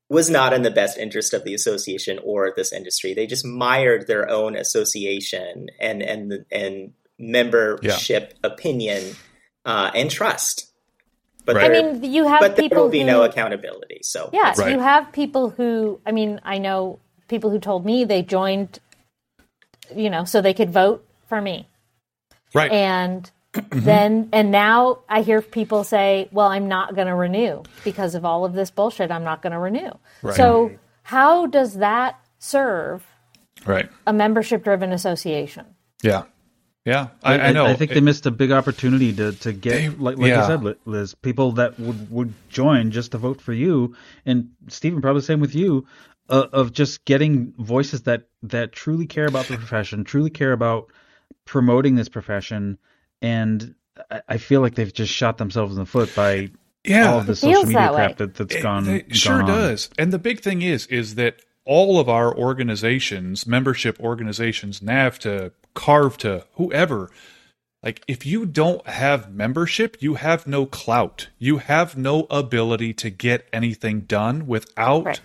was not in the best interest of the association or this industry. They just mired their own association and and and membership opinion uh, and trust. But Right. I there, mean, you have but there will be who, no accountability. So Yeah, Right. you have people who. I mean, I know people who told me they joined, you know, so they could vote for me, right. and then and now I hear people say, "Well, I'm not going to renew because of all of this bullshit. I'm not going to renew." Right. So how does that serve right. a membership-driven association? Yeah. Yeah, I, I know. I, think It- they missed a big opportunity to to get They- like like yeah. you said, Li- Liz, people that would would join just to vote for you, and Stephen probably the same with you, uh, of just getting voices that that truly care about the profession, truly care about promoting this profession, and I, I feel like they've just shot themselves in the foot by yeah, all of the social media that crap way. that, that's It- gone. it sure gone on. does. And the big thing is, is that all of our organizations, membership organizations, NAVTA, CARVTA, whoever, like if you don't have membership, you have no clout. You have no ability to get anything done without Right.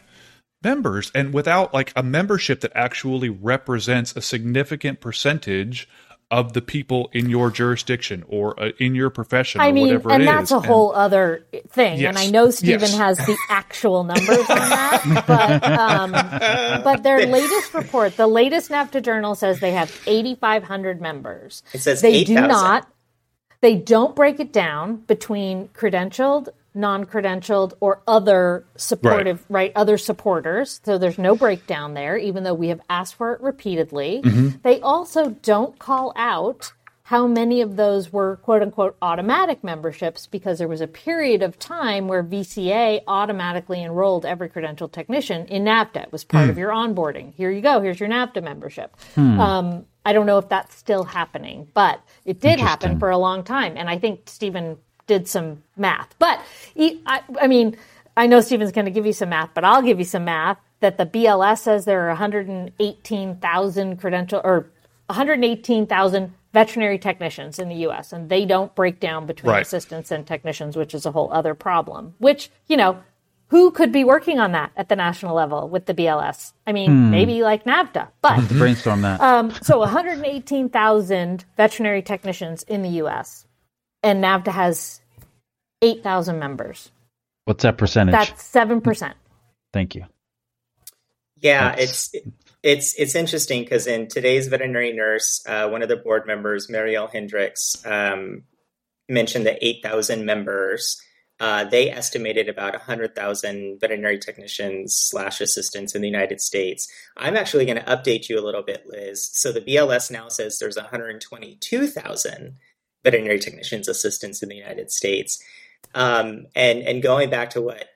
members and without like a membership that actually represents a significant percentage of the people in your jurisdiction or uh, in your profession I or mean, whatever and that's is. a And- whole other thing. Yes. And I know Stephen Yes. has the actual numbers on that, but um, but their latest report, the latest NAVTA journal says they have 8,500 members. It says they do 8,000. not. They don't break it down between credentialed, non-credentialed, or other supportive, right. Other supporters. So there's no breakdown there, even though we have asked for it repeatedly. Mm-hmm. They also don't call out how many of those were quote unquote automatic memberships because there was a period of time where VCA automatically enrolled every credentialed technician in NAVTA. It was part of hmm. your onboarding. Here you go. Here's your NAVTA membership. Hmm. Um, I don't know if that's still happening, but it did happen for a long time. And I think Stephen did some math. But I, I mean, I know Stephen's going to give you some math, but I'll give you some math that the BLS says there are 118,000 credential or 118,000 veterinary technicians in the U.S. and they don't break down between Right. assistants and technicians, which is a whole other problem. Which you know, who could be working on that at the national level with the BLS? I mean, maybe like NAVTA, but Brainstorm that. um, so 118,000 veterinary technicians in the U.S. and NAVTA has 8,000 members. What's that percentage? That's seven percent. Thank you. Yeah, That's- it's it's it's interesting because in today's veterinary nurse, uh, one of the board members, Marielle Hendricks, um, mentioned that eight thousand members. Uh, they estimated about 100,000 veterinary technicians slash assistants in the United States. I'm actually going to update you a little bit, Liz. So the BLS now says there's 122,000 veterinary technicians assistants in the United States. Um, and and going back to what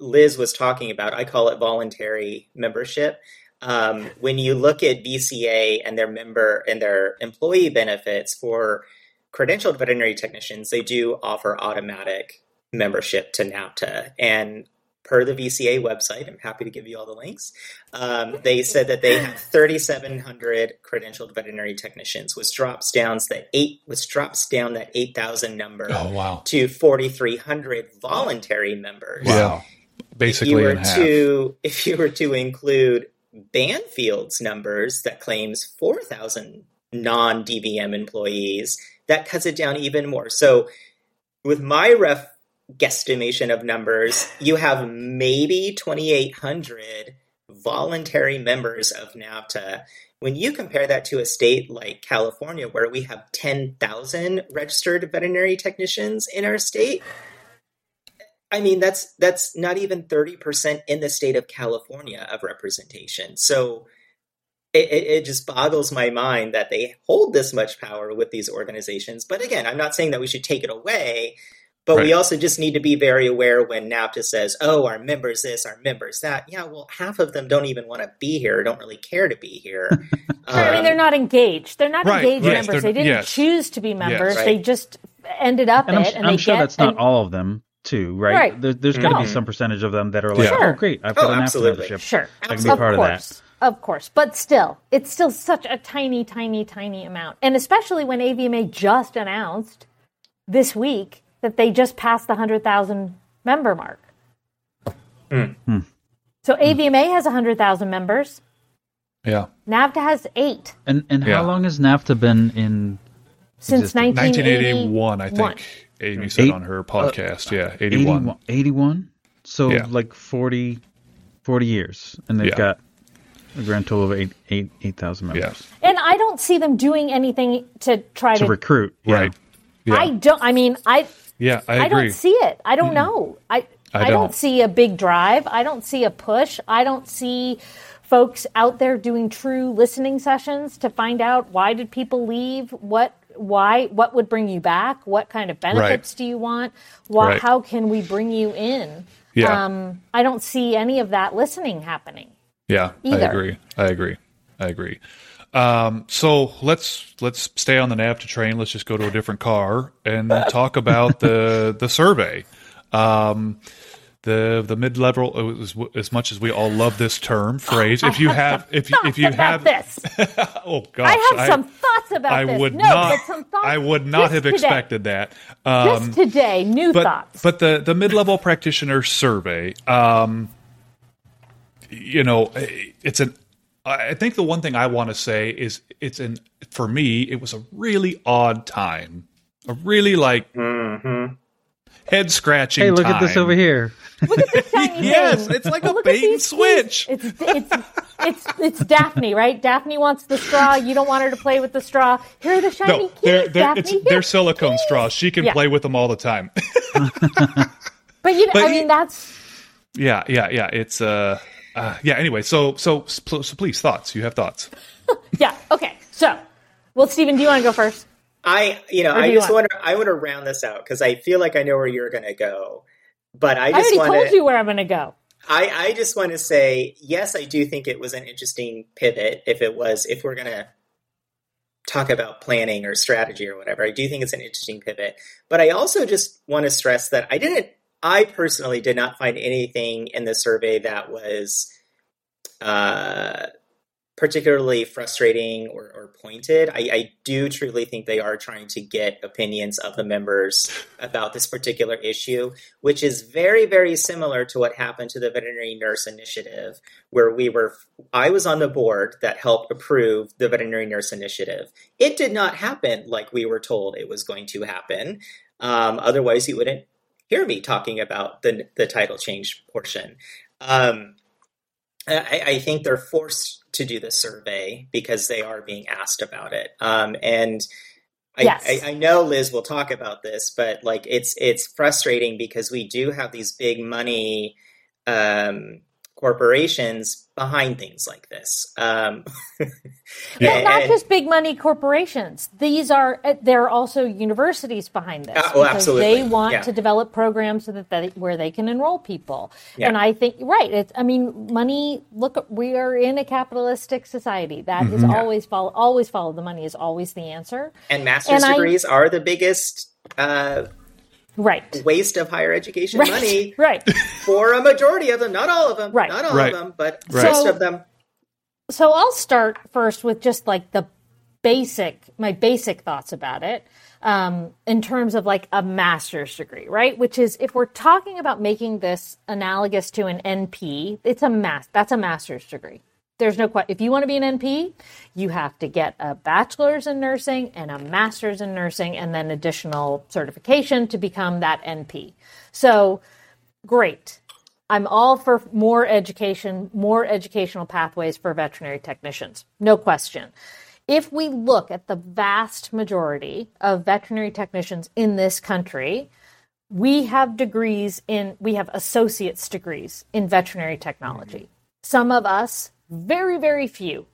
Liz was talking about, I call it voluntary membership. Um, when you look at VCA and their member and their employee benefits for credentialed veterinary technicians, they do offer automatic membership to NAVTA. And per the VCA website, I'm happy to give you all the links. Um, they said that they have 3,700 credentialed veterinary technicians, which drops down that eight, which drops down that 8,000 number Oh wow. to 4,300 voluntary members Wow. if Basically you were in half. to if you were to include Banfield's numbers that claims 4,000 non-DVM employees, that cuts it down even more. So with my rough guesstimation of numbers, you have maybe 2,800 voluntary members of NAVTA. When you compare that to a state like California, where we have 10,000 registered veterinary technicians in our state, I mean, that's that's not even thirty percent in the state of California of representation. So it, it, it just boggles my mind that they hold this much power with these organizations. But again, I'm not saying that we should take it away, but we also just need to be very aware when NAVTA says, "Oh, our members this, our members that." Yeah, well, half of them don't even want to be here, don't really care to be here. I mean, Um, they're not engaged. They're not Right, engaged yes, members. they're- They didn't yes. choose to be members. Right. They just ended up And I'm, it, and I'm they sure get that's not and- all of them, too, right? Right. There, there's got to be some percentage of them that are like, Yeah. oh, great, I've got Oh, an NAVTA absolutely. membership. Sure, I can be part of of that. of course, but still, it's still such a tiny, tiny, tiny amount, and especially when AVMA just announced this week that they just passed the hundred thousand member mark. Hmm. So AVMA has hundred thousand members. Yeah. NAVTA has eight And and Yeah. how long has NAVTA been in? since 1981. 1981, I think. Amy said Eight- on her podcast. yeah, 81. 81? 81? So Yeah. like 40, 40 years, and they've Yeah. got a grand total of eight eight eight thousand members Yeah. And I don't see them doing anything to try to to. recruit. Yeah. Right. Yeah. I don't. I mean, I yeah, I I, don't see it. I don't know. I I I, don't. don't. see a big drive. I don't see a push. I don't see folks out there doing true listening sessions to find out why did people leave? What why what would bring you back? What kind of benefits Right. do you want? Why, Right. How can we bring you in? Yeah. Um, I don't see any of that listening happening. Yeah, Either. I agree. I agree. I agree. Um, so let's let's stay on the NAVTA train. Let's just go to a different car and talk about the the survey. Um, the the mid level as, as much as we all love this term phrase. If you have if you if you have this, oh gosh, I have some thoughts about I this. would no, not some thoughts I would not have today. expected that. Um, Just today, new but thoughts. but the the mid level practitioner survey, um, you know, it's an. I think the one thing I want to say is it's an for me it was a really odd time, a really like head scratching. Hey, look at this over here. Look at this shiny Yes, thing. it's like a look at bait and switch. It's it's it's it's Daphne, right? Daphne wants the straw. You don't want her to play with the straw. Here are the shiny No, keys. they're they're Daphne, it's here. they're silicone straws. She can Yeah. play with them all the time. But you know, but I you- mean, that's yeah, yeah, yeah. It's uh, uh yeah. Anyway, so so so please thoughts. You have thoughts. yeah. Okay, so well, Stephen, do you want to go first? I, you know, I you just want- want to, I want to round this out because I feel like I know where you're going to go, but I I just already want told to, you where I'm going to go. I, I just want to say, yes, I do think it was an interesting pivot. If it was, if we're going to talk about planning or strategy or whatever, I do think it's an interesting pivot. But I also just want to stress that I didn't, I personally did not find anything in the survey that was uh, particularly frustrating or, or pointed. I, I do truly think they are trying to get opinions of the members about this particular issue, which is very, very similar to what happened to the veterinary nurse initiative, where we were, I was on the board that helped approve the veterinary nurse initiative. It did not happen like we were told it was going to happen. Um, otherwise, you wouldn't hear me talking about the, the title change portion. Um, I, I think they're forced to do the survey because they are being asked about it. Um, and I, Yes. I, I know Liz will talk about this, but like it's it's frustrating because we do have these big money um, corporations behind things like this. Um, Well, not just big money corporations. These are uh, there are also universities behind this Uh, well, because absolutely. they want Yeah. to develop programs so that they, where they can enroll people. Yeah. And I think right. It's I mean, money. Look, we are in a capitalistic society. That is Mm-hmm. always follow. Always follow the money is always the answer. and master's And I- degrees are the biggest uh, Right. waste of higher education Right. money Right. for a majority of them. Not all of them. Right. Not all Right. of them, but Right. most So- of them. so I'll start first with just like the basic, my basic thoughts about it um, in terms of like a master's degree, right? Which is if we're talking about making this analogous to an NP, it's a mass. That's a master's degree. There's no question. If you want to be an NP, you have to get a bachelor's in nursing and a master's in nursing, and then additional certification to become that NP. So great. I'm all for more education, more educational pathways for veterinary technicians. No question. If we look at the vast majority of veterinary technicians in this country, we have degrees in, we have associate's degrees in veterinary technology. Some of us, very, very few,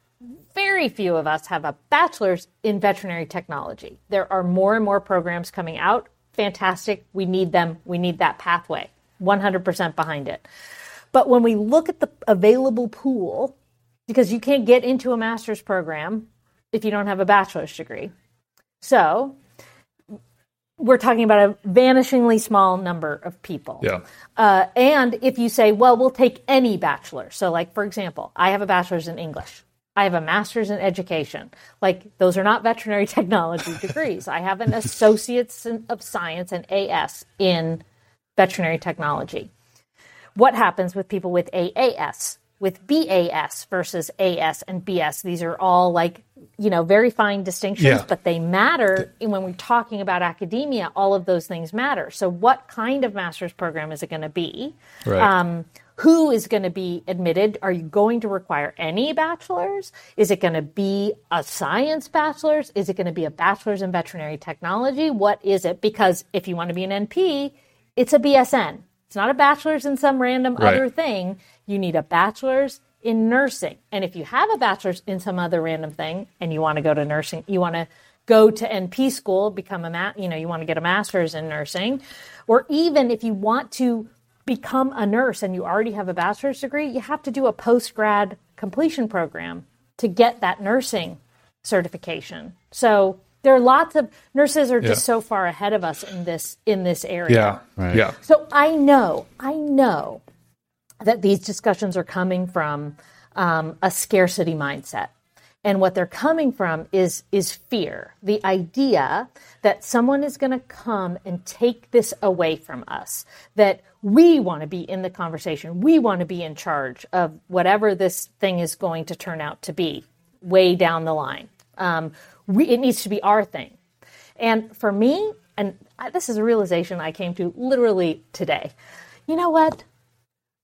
very few of us have a bachelor's in veterinary technology. There are more and more programs coming out. Fantastic. We need them. We need that pathway. 100% behind it. But when we look at the available pool, because you can't get into a master's program if you don't have a bachelor's degree. So we're talking about a vanishingly small number of people. Yeah. Uh, and if you say, well, we'll take any bachelor. So, like, for example, I have a bachelor's in English. I have a master's in education. Like, those are not veterinary technology degrees. I have an associate's in- of science and AS in veterinary technology. What happens with people with AAS, with BAS versus AS and BS? These are all like, you know, very fine distinctions, Yeah. but they matter And when we're talking about academia. All of those things matter. So, what kind of master's program is it going to be? Right. Um, who is going to be admitted? Are you going to require any bachelor's? Is it going to be a science bachelor's? Is it going to be a bachelor's in veterinary technology? What is it? Because if you want to be an NP, it's a BSN. It's not a bachelor's in some random Right. other thing. You need a bachelor's in nursing. And if you have a bachelor's in some other random thing and you want to go to nursing, you want to go to NP school, become a ma- you know, you want to get a master's in nursing, or even if you want to become a nurse and you already have a bachelor's degree, you have to do a post grad completion program to get that nursing certification. So there are lots of nurses are just Yeah. so far ahead of us in this in this area. Yeah. Right. Yeah. So I know, I know that these discussions are coming from um, a scarcity mindset. And what they're coming from is is fear. The idea that someone is going to come and take this away from us. That we want to be in the conversation. We want to be in charge of whatever this thing is going to turn out to be way down the line. Um, we, it needs to be our thing. And for me, and this is a realization I came to literally today. You know what?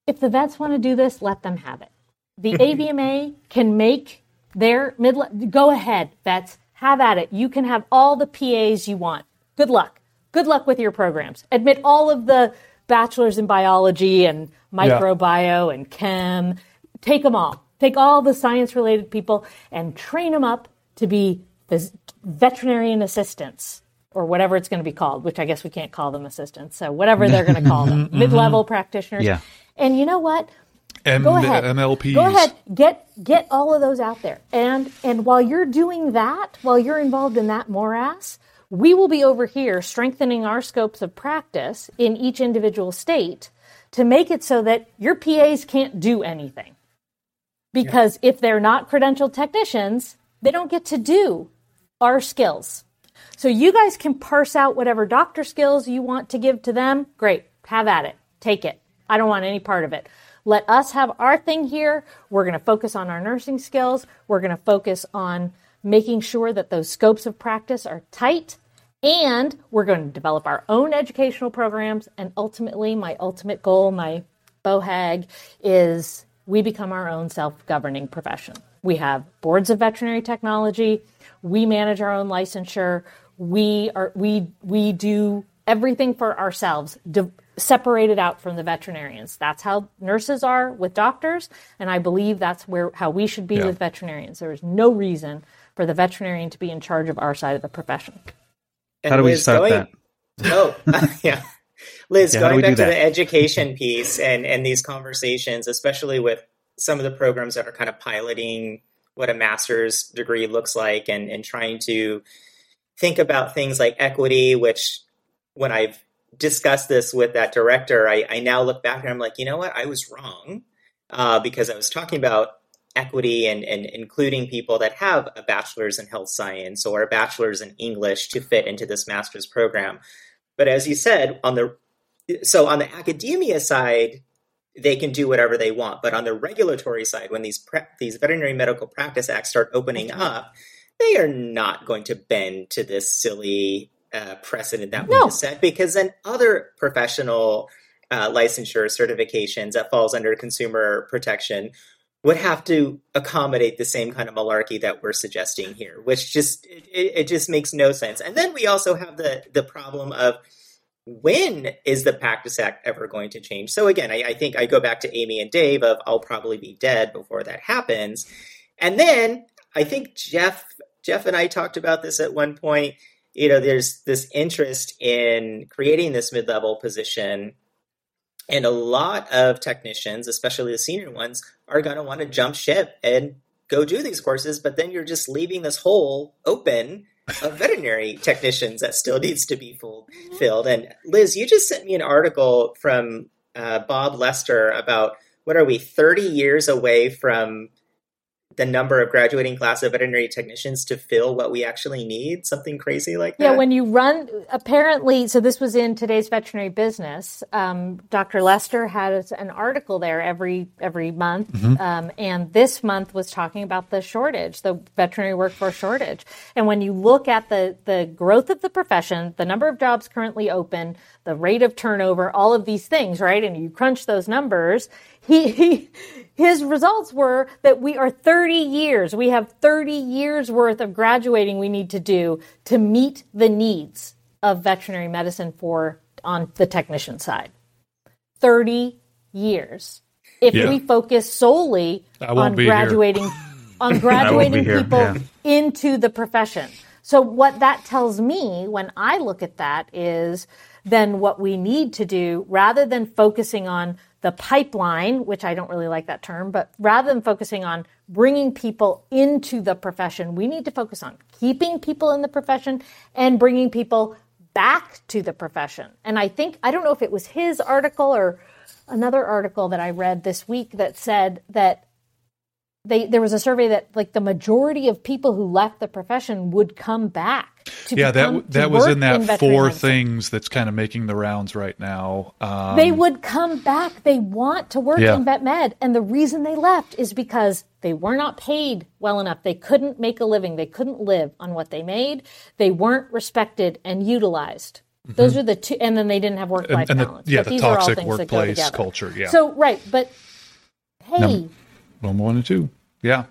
If the vets want to do this, let them have it. The AVMA can make their mid. Go ahead, vets. Have at it. You can have all the PAs you want. Good luck. Good luck with your programs. Admit all of the bachelors in biology and microbio and chem. Take them all. Take all the science related people and train them up to be phys- veterinarian assistants or whatever it's going to be called, which I guess we can't call them assistants. So whatever they're going to call them, mm-hmm. mid-level mm-hmm. practitioners. Yeah. And you know what? M- Go ahead. MLPs. Go ahead. Get get all of those out there. And and while you're doing that, while you're involved in that morass, we will be over here strengthening our scopes of practice in each individual state to make it so that your PAs can't do anything. Because if they're not credentialed technicians, they don't get to do our skills. So you guys can parse out whatever doctor skills you want to give to them. Great. Have at it. Take it. I don't want any part of it. Let us have our thing here. We're going to focus on our nursing skills. We're going to focus on making sure that those scopes of practice are tight. And we're going to develop our own educational programs. And ultimately, my ultimate goal, my BOHAG, is we become our own self governing profession. We have boards of veterinary technology. We manage our own licensure. We are we we do everything for ourselves, di- separated out from the veterinarians. That's how nurses are with doctors, and I believe that's where how we should be Yeah. with veterinarians. There is no reason for the veterinarian to be in charge of our side of the profession. And How do we Liz, start going- that? Oh, yeah. Liz, Yeah, going we back do to that? the education piece and, and these conversations, especially with some of the programs that are kind of piloting what a master's degree looks like and, and trying to think about things like equity, which when I've discussed this with that director, I, I now look back and I'm like, you know what? I was wrong uh, because I was talking about equity and, and including people that have a bachelor's in health science or a bachelor's in English to fit into this master's program. But as you said, on the so on the academia side, they can do whatever they want. But on the regulatory side, when these pre- these veterinary medical practice acts start opening up, they are not going to bend to this silly uh, precedent that we No. just set because then other professional uh, licensure certifications that falls under consumer protection would have to accommodate the same kind of malarkey that we're suggesting here, which just it, it just makes no sense. And then we also have the the problem of when is the Practice Act ever going to change? So again, I, I think I go back to Amy and Dave of I'll probably be dead before that happens. And then I think Jeff Jeff and I talked about this at one point. You know, there's this interest in creating this mid-level position and a lot of technicians, especially the senior ones, are going to want to jump ship and go do these courses. But then you're just leaving this hole open of veterinary technicians that still needs to be full, filled. And Liz, you just sent me an article from uh, Bob Lester about what are we 30 years away from the number of graduating class of veterinary technicians to fill what we actually need? Something crazy like that. Yeah, when you run, apparently, so this was in today's veterinary business. Um, Dr. Lester has an article there every every month, um, and this month was talking about the shortage, the veterinary workforce shortage. And when you look at the the growth of the profession, the number of jobs currently open, the rate of turnover, all of these things, right? And you crunch those numbers, he, he his results were that we are 30 years, we have 30 years worth of graduating we need to do to meet the needs of veterinary medicine for on the technician side. 30 years. if Yeah. we focus solely on graduating on graduating people yeah. into the profession. So what that tells me when I look at that is then what we need to do rather than focusing on the pipeline, which I don't really like that term, but rather than focusing on bringing people into the profession, we need to focus on keeping people in the profession and bringing people back to the profession. And I think, I don't know if it was his article or another article that I read this week that said that they there was a survey that like the majority of people who left the profession would come back. Yeah, become- that that was in that veterinary four medicine. things that's kind of making the rounds right now. Um, They would come back. They want to work Yeah. in vet med, and the reason they left is because they were not paid well enough. They couldn't make a living. They couldn't live on what they made. They weren't respected and utilized. Those are the two, and then they didn't have work life Mm-hmm. the- balance. yeah, But the these are all toxic things that go workplace culture, yeah. So right, but hey, one, one, and two. Yeah,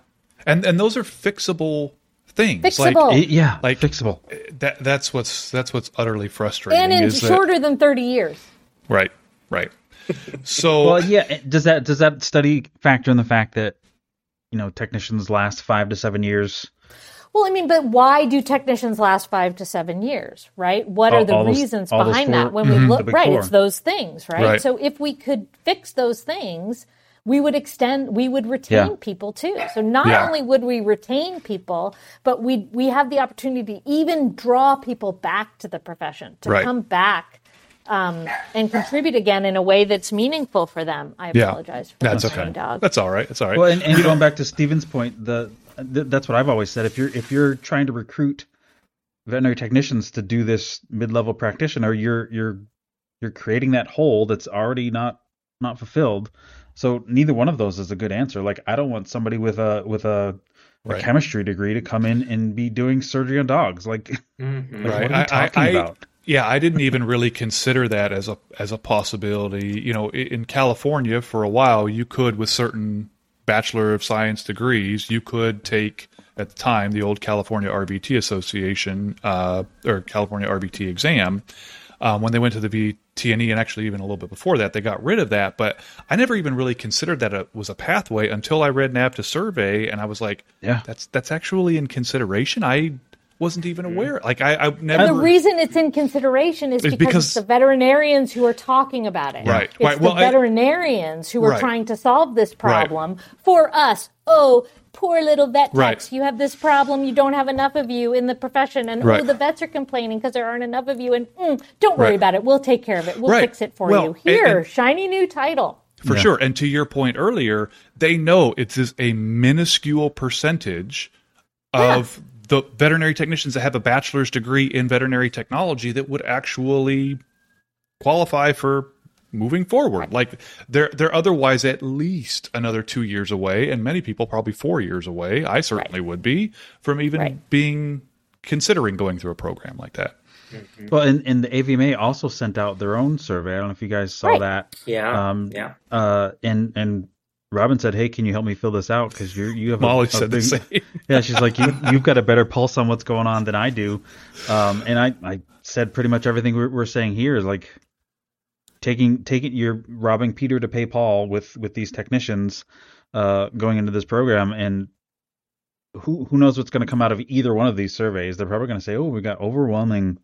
and and those are fixable things. Fixable. Like It- yeah, Like- fixable. that. That's what's that's what's utterly frustrating. and in is that- shorter than thirty years. right, right. So Well, yeah. Does that does that study factor in the fact that you know technicians last five to seven years? Well, I mean, but why do technicians last five to seven years, right? What All- are the reasons those behind four- that when mhm, we look? Right, four. it's those things, right? Right. So if we could fix those things, we would extend, we would retain Yeah. people too. So not Yeah. only would we retain people, but we we have the opportunity to even draw people back to the profession to Right. come back. Um, and contribute again in a way that's meaningful for them. I yeah, apologize for that's okay. dog. That's all right. That's all right. Well, and, and going back to Stephen's point, the th- that's what I've always said. If you're if you're trying to recruit veterinary technicians to do this mid-level practitioner, you're you're you're creating that hole that's already not not fulfilled. So neither one of those is a good answer. Like I don't want somebody with a with a, a chemistry degree to come in and be doing surgery on dogs. Like, Mhm. like, Right. what are I- you talking I- I- about? Yeah, I didn't even really consider that as a as a possibility. You know, in California for a while, you could with certain Bachelor of Science degrees, you could take at the time the old California RVT Association uh, or California RVT exam. Um, when they went to the VTNE, and actually even a little bit before that, they got rid of that. But I never even really considered that it was a pathway until I read NAVTA survey, and I was like, Yeah. that's that's actually in consideration." I wasn't even aware. Like I, I never. And the reason it's in consideration is because, because- it's the veterinarians who are talking about it. Right, It's right. the Well, I- veterinarians who are Right. trying to solve this problem for us. Oh, poor little vet techs, Right. you have this problem. You don't have enough of you in the profession, and oh, the vets are complaining because there aren't enough of you. And mm, don't worry Right. about it. We'll take care of it. We'll Right. fix it for Well, you. Here, and- shiny new title. For Yeah. sure. And to your point earlier, they know it's just a minuscule percentage of the veterinary technicians that have a bachelor's degree in veterinary technology that would actually qualify for moving forward. Like they're they're otherwise at least another two years away, and many people probably four years away. I certainly would be from even Right. being considering going through a program like that. Well, and, and the AVMA also sent out their own survey. I don't know if you guys saw Right. that. Yeah. Um, yeah. Uh, and and Robin said, "Hey, can you help me fill this out? Because you you have a- Molly a said the same. yeah, she's like, you you've got a better pulse on what's going on than I do. Um, and I I said pretty much everything we're, we're saying here is like taking taking you're robbing Peter to pay Paul with with these technicians uh, going into this program and. Who who knows what's going to come out of either one of these surveys? They're probably going to say, "Oh, we got overwhelming."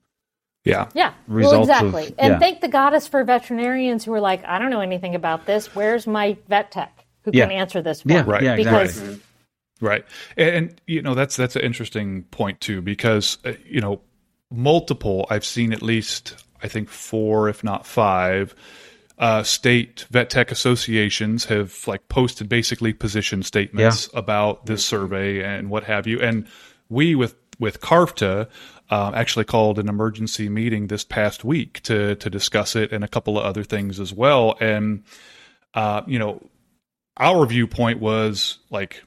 Yeah. Yeah, Results well, of- exactly. and yeah. thank the goddess for veterinarians who are like, I don't know anything about this. Where's my vet tech who Yeah. can answer this? For Yeah. Right. yeah, Because exactly. Right. And, and you know that's that's an interesting point too because uh, you know multiple I've seen at least I think four if not five uh, state vet tech associations have like posted basically position statements about this survey and what have you. And we with with CARVTA um, actually called an emergency meeting this past week to to discuss it and a couple of other things as well. And uh, you know our viewpoint was like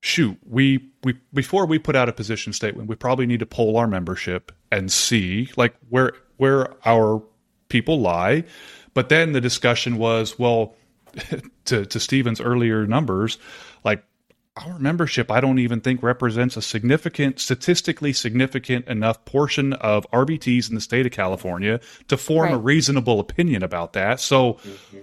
shoot, we we before we put out a position statement, we probably need to poll our membership and see like where where our people lie. But then the discussion was, well, to to Stephen's earlier numbers, like our membership, I don't even think represents a significant, statistically significant enough portion of RVTs in the state of California to form a reasonable opinion about that. So, mm-hmm.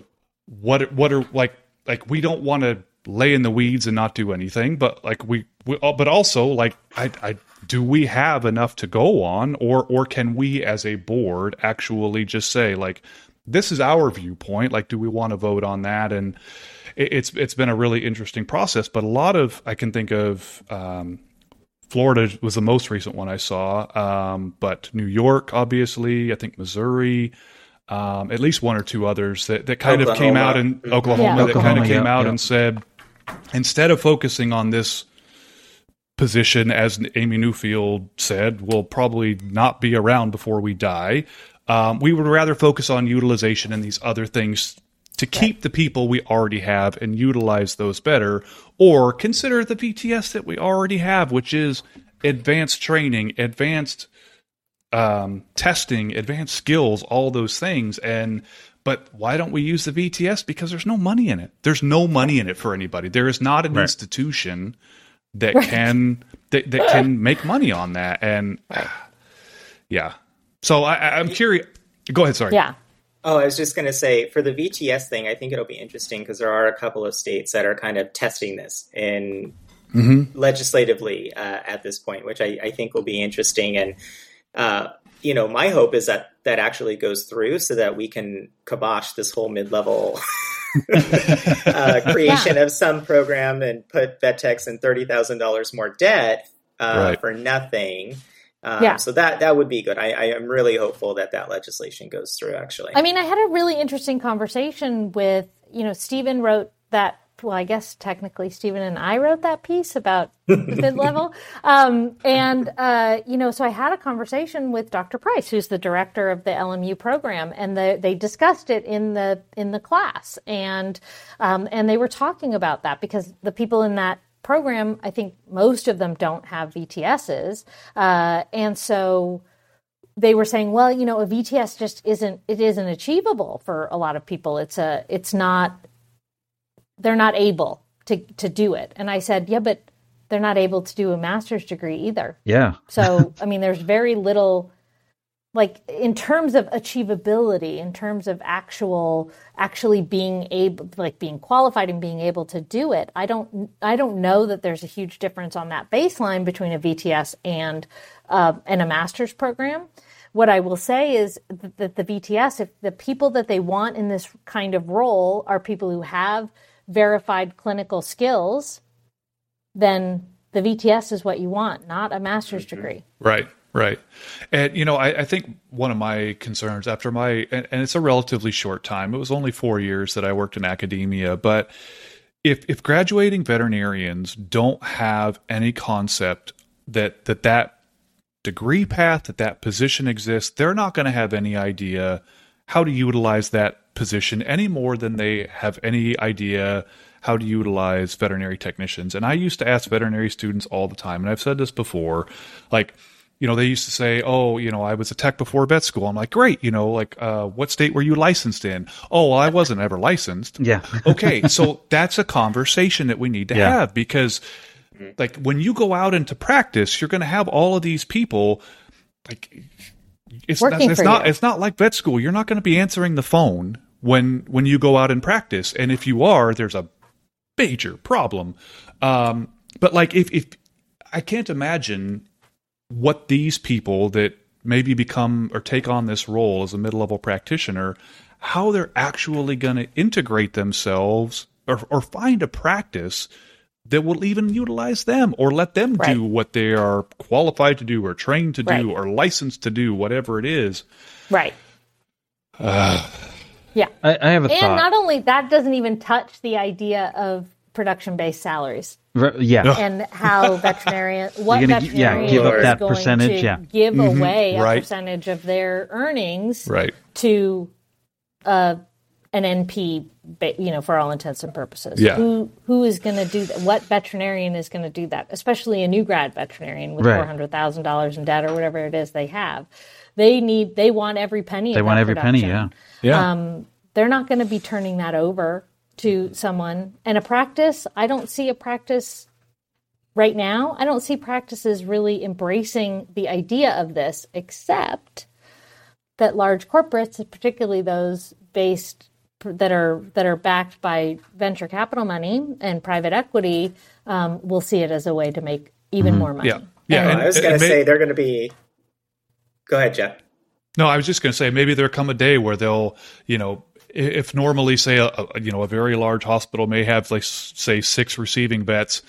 what what are like like we don't want to lay in the weeds and not do anything, but like we, we but also like I, I do we have enough to go on or or can we as a board actually just say like this is our viewpoint like do we want to vote on that and it, it's it's been a really interesting process but a lot of i can think of um, florida was the most recent one i saw um, but new york obviously i think missouri um, at least one or two others that, that kind Oklahoma. of came out in oklahoma Yeah. that kind of came yeah, out yeah. and said instead of focusing on this position, as Amy Newfield said, will probably not be around before we die. Um, we would rather focus on utilization and these other things to keep the people we already have and utilize those better, or consider the VTS that we already have, which is advanced training, advanced um, testing, advanced skills, all those things. And but why don't we use the VTS? Because there's no money in it. There's no money in it for anybody. There is not an Right. institution that can that, that can make money on that. And yeah, so I, I- I'm curious. Go ahead. Sorry. Yeah. Oh, I was just going to say for the VTS thing, I think it'll be interesting because there are a couple of states that are kind of testing this in legislatively uh, at this point, which I, I think will be interesting. And uh, you know, my hope is that that actually goes through so that we can kibosh this whole mid-level uh, creation of some program and put VetTechs in thirty thousand dollars more debt uh, Right. for nothing. Um, Yeah. So that that would be good. I, I am really hopeful that that legislation goes through. Actually, I mean, I had a really interesting conversation with, you know, Stephen wrote that. Well, I guess technically Stephen and I wrote that piece about the mid level. Um, and, uh, you know, so I had a conversation with Dr. Price, who's the director of the LMU program, and the, they discussed it in the in the class, and um, and they were talking about that because the people in that program, I think most of them don't have VTSs, uh, and so they were saying, well, you know, a VTS just isn't it isn't achievable for a lot of people. It's a it's not they're not able to to do it. And I said, yeah, but they're not able to do a master's degree either. Yeah. So, I mean, there's very little like in terms of achievability, in terms of actual actually being able like being qualified and being able to do it. I don't I don't know that there's a huge difference on that baseline between a VTS and uh, and a master's program. What I will say is that the VTS, if the people that they want in this kind of role are people who have verified clinical skills, then the VTS is what you want, not a master's degree. Right, right. And, you know, I, I think one of my concerns after my, and, and it's a relatively short time, it was only four years that I worked in academia, but if, if graduating veterinarians don't have any concept that, that that degree path, that that position exists, they're not going to have any idea how to utilize that position any more than they have any idea how to utilize veterinary technicians. And I used to ask veterinary students all the time, and I've said this before, like, you know, they used to say, "Oh, you know, I was a tech before vet school." I'm like, "Great, you know, like, uh, what state were you licensed in?" "Oh, well, I wasn't ever licensed." Yeah. okay, so that's a conversation that we need to Yeah. have because, like, when you go out into practice, you're going to have all of these people, like, it's not, it's not, you. it's not like vet school. You're not going to be answering the phone when when you go out and practice, and if you are, there's a major problem. Um, but like, if if I can't imagine what these people that maybe become or take on this role as a mid-level practitioner how they're actually going to integrate themselves or, or find a practice that will even utilize them or let them Right. do what they are qualified to do or trained to do or licensed to do whatever it is Right. Yeah. I, I have a And thought. not only that doesn't even touch the idea of production based salaries Ver- yeah. and how veterinarian what You're gonna gi- yeah, veterinarian give up is that going percentage, to yeah. give away a percentage of their earnings right to uh, an NP, you know, for all intents and purposes. Yeah. Who who is going to do that? What veterinarian is going to do that? Especially a new grad veterinarian with Right. four hundred thousand dollars in debt or whatever it is they have. They need. They want every penny. they of want that every penny. Yeah. yeah Um, They're not going to be turning that over to someone. And a practice, I don't see a practice right now. I don't see practices really embracing the idea of this, except that large corporates, particularly those based that are that are backed by venture capital money and private equity um, will see it as a way to make even mm-hmm. more money. Yeah, yeah. And, I was going to say they're going to be. Go ahead, Jeff. No, I was just going to say maybe there come a day where they'll, you know, if normally say a, a, you know a very large hospital may have like say six receiving vets,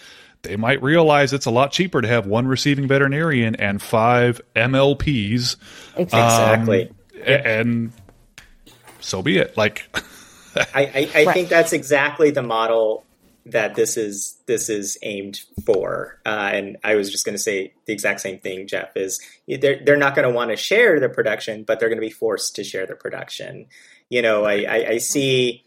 they might realize it's a lot cheaper to have one receiving veterinarian and five MLPs. Exactly. Um, and so be it. Like, I, I, I right. think that's exactly the model that this is this is aimed for. Uh, and I was just going to say the exact same thing. Jeff is they're they're not going to want to share the production, but they're going to be forced to share the production. You know, I I, I see.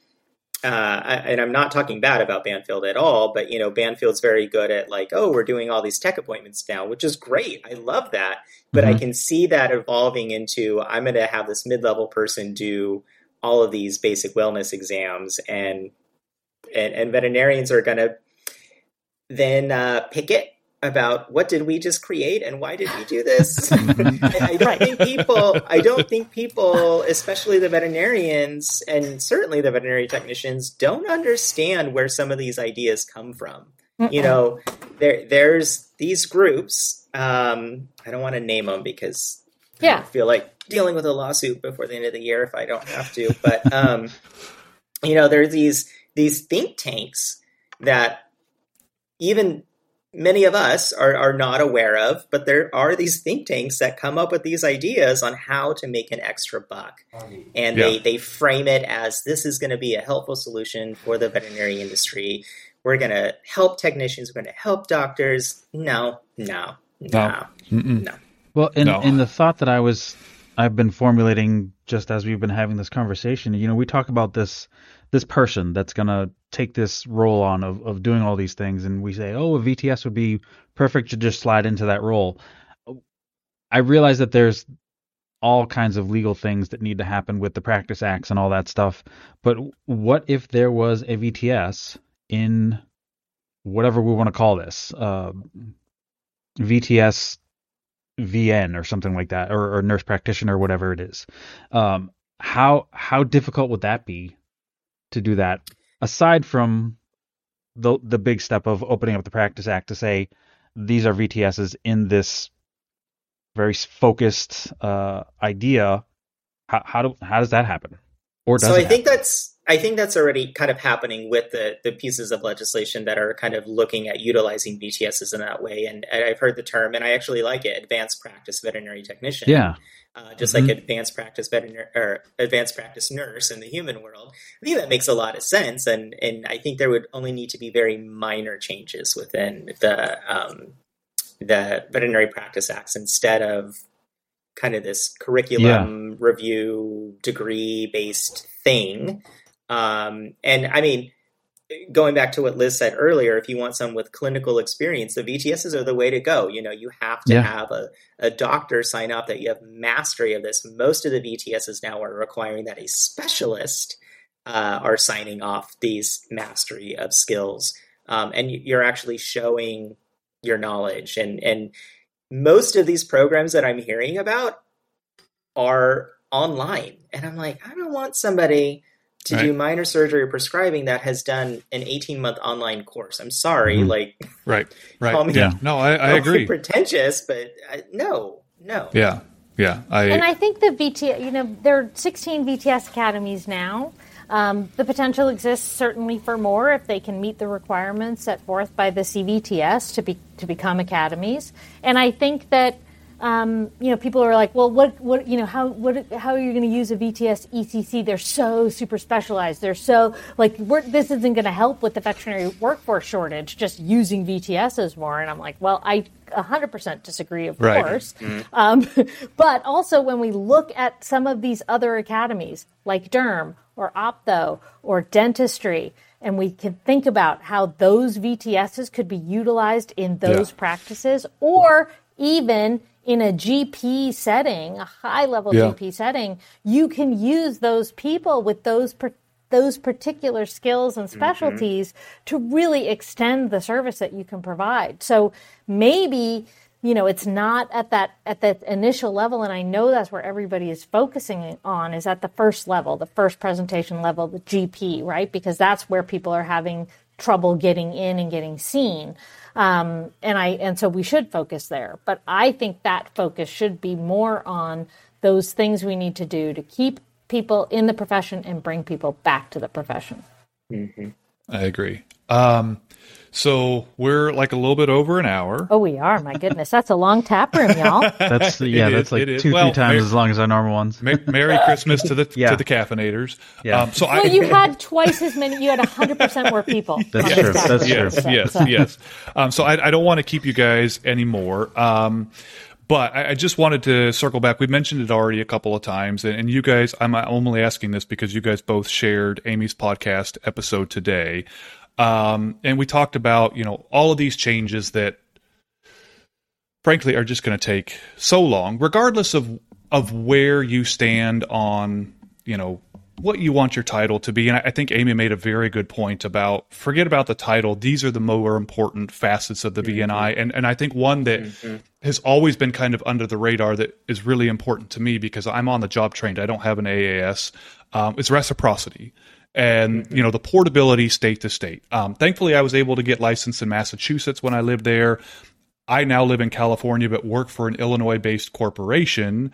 Uh, and I'm not talking bad about Banfield at all, but you know, Banfield's very good at like, oh, we're doing all these tech appointments now, which is great. I love that, but mm-hmm. I can see that evolving into I'm going to have this mid-level person do all of these basic wellness exams and and, and veterinarians are going to then uh, pick it about what did we just create and why did we do this I, I, don't think people i don't think people especially the veterinarians and certainly the veterinary technicians don't understand where some of these ideas come from Mm-mm. you know there there's these groups um, i don't want to name them because yeah. I feel like dealing with a lawsuit before the end of the year if I don't have to. But um, you know, there's these these think tanks that even many of us are, are not aware of, but there are these think tanks that come up with these ideas on how to make an extra buck. And yeah. they, they frame it as this is going to be a helpful solution for the veterinary industry. We're going to help technicians, we're going to help doctors. No, no, no, no. no. Well, and, no. and the thought that I was I've been formulating just as we've been having this conversation. You know, we talk about this this person that's gonna take this role on of, of doing all these things, and we say, oh, a VTS would be perfect to just slide into that role. I realize that there's all kinds of legal things that need to happen with the practice acts and all that stuff. But what if there was a VTS in whatever we want to call this, uh, VTS VN or something like that, or, or nurse practitioner, whatever it is. Um, how how difficult would that be to do that? Aside from the the big step of opening up the Practice Act to say these are VTSs in this very focused uh, idea, how how, do, how does that happen? Or does so I think that's I think that's already kind of happening with the the pieces of legislation that are kind of looking at utilizing VTSs in that way. And I've heard the term, and I actually like it, advanced practice veterinary technician. Yeah. Uh, just mm-hmm. like advanced practice veterinary or advanced practice nurse in the human world. I think that makes a lot of sense, and and I think there would only need to be very minor changes within the um, the veterinary practice acts instead of kind of this curriculum yeah. review degree based thing um, and I mean, going back to what Liz said earlier, if you want someone with clinical experience, the VTSs are the way to go. You know, you have to yeah. have a, a doctor sign up that you have mastery of this. Most of the VTSs now are requiring that a specialist uh, are signing off these mastery of skills. Um, and you're actually showing your knowledge. And, and most of these programs that I'm hearing about are online. And I'm like, I don't want somebody to right. do minor surgery or prescribing that has done an 18 month online course. I'm sorry, mm-hmm. like right, right, call me, yeah. No, I, I agree. Pretentious, but I, no, no. Yeah, yeah. I, and I think the VT, you know, there are 16 VTS academies now. Um, the potential exists certainly for more if they can meet the requirements set forth by the CVTS to be to become academies. And I think that um, you know, people are like, well, what, what, you know, how, what, how are you going to use a VTS ECC? They're so super specialized. They're so like, this isn't going to help with the veterinary workforce shortage. Just using VTSs more, and I'm like, well, I 100% disagree, of right. course. Mm-hmm. Um, but also, when we look at some of these other academies, like Derm or Opto or Dentistry, and we can think about how those VTSs could be utilized in those yeah. practices, or even in a GP setting, a high level yeah. GP setting, you can use those people with those per- those particular skills and mm-hmm. specialties mm-hmm. to really extend the service that you can provide. So maybe you know it's not at that at that initial level and i know that's where everybody is focusing on is at the first level the first presentation level the gp right because that's where people are having trouble getting in and getting seen. Um, and i and so we should focus there. But i think that focus should be more on those things we need to do to keep people in the profession and bring people back to the profession. Mm-hmm. i agree. Um, so we're like a little bit over an hour. Oh, we are. My goodness, that's a long tap room, y'all. That's yeah, that's like two, well, three times Merry, as long as our normal ones. Merry Christmas to the yeah. to the caffeinators. Yeah. Um, so well, I, you had twice as many. You had hundred percent more people. That's true. That's true. Yes, so. yes. Um, so I, I, don't want to keep you guys anymore. Um, but I, I, just wanted to circle back. We mentioned it already a couple of times, and, and you guys, I'm only asking this because you guys both shared Amy's podcast episode today. Um, and we talked about, you know, all of these changes that frankly are just going to take so long, regardless of, of where you stand on, you know, what you want your title to be. And I think Amy made a very good point about forget about the title. These are the more important facets of the mm-hmm. VNI. And, and I think one that mm-hmm. has always been kind of under the radar that is really important to me because I'm on the job trained. I don't have an AAS. Um, it's reciprocity and mm-hmm. you know the portability state to state. Um, thankfully, I was able to get licensed in Massachusetts when I lived there. I now live in California, but work for an Illinois-based corporation.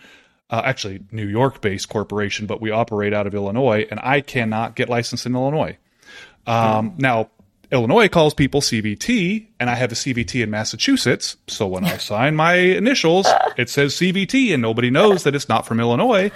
Uh, actually, New York-based corporation, but we operate out of Illinois, and I cannot get licensed in Illinois. Um, mm-hmm. Now, Illinois calls people CVT, and I have a CVT in Massachusetts. So when I sign my initials, it says CVT, and nobody knows that it's not from Illinois.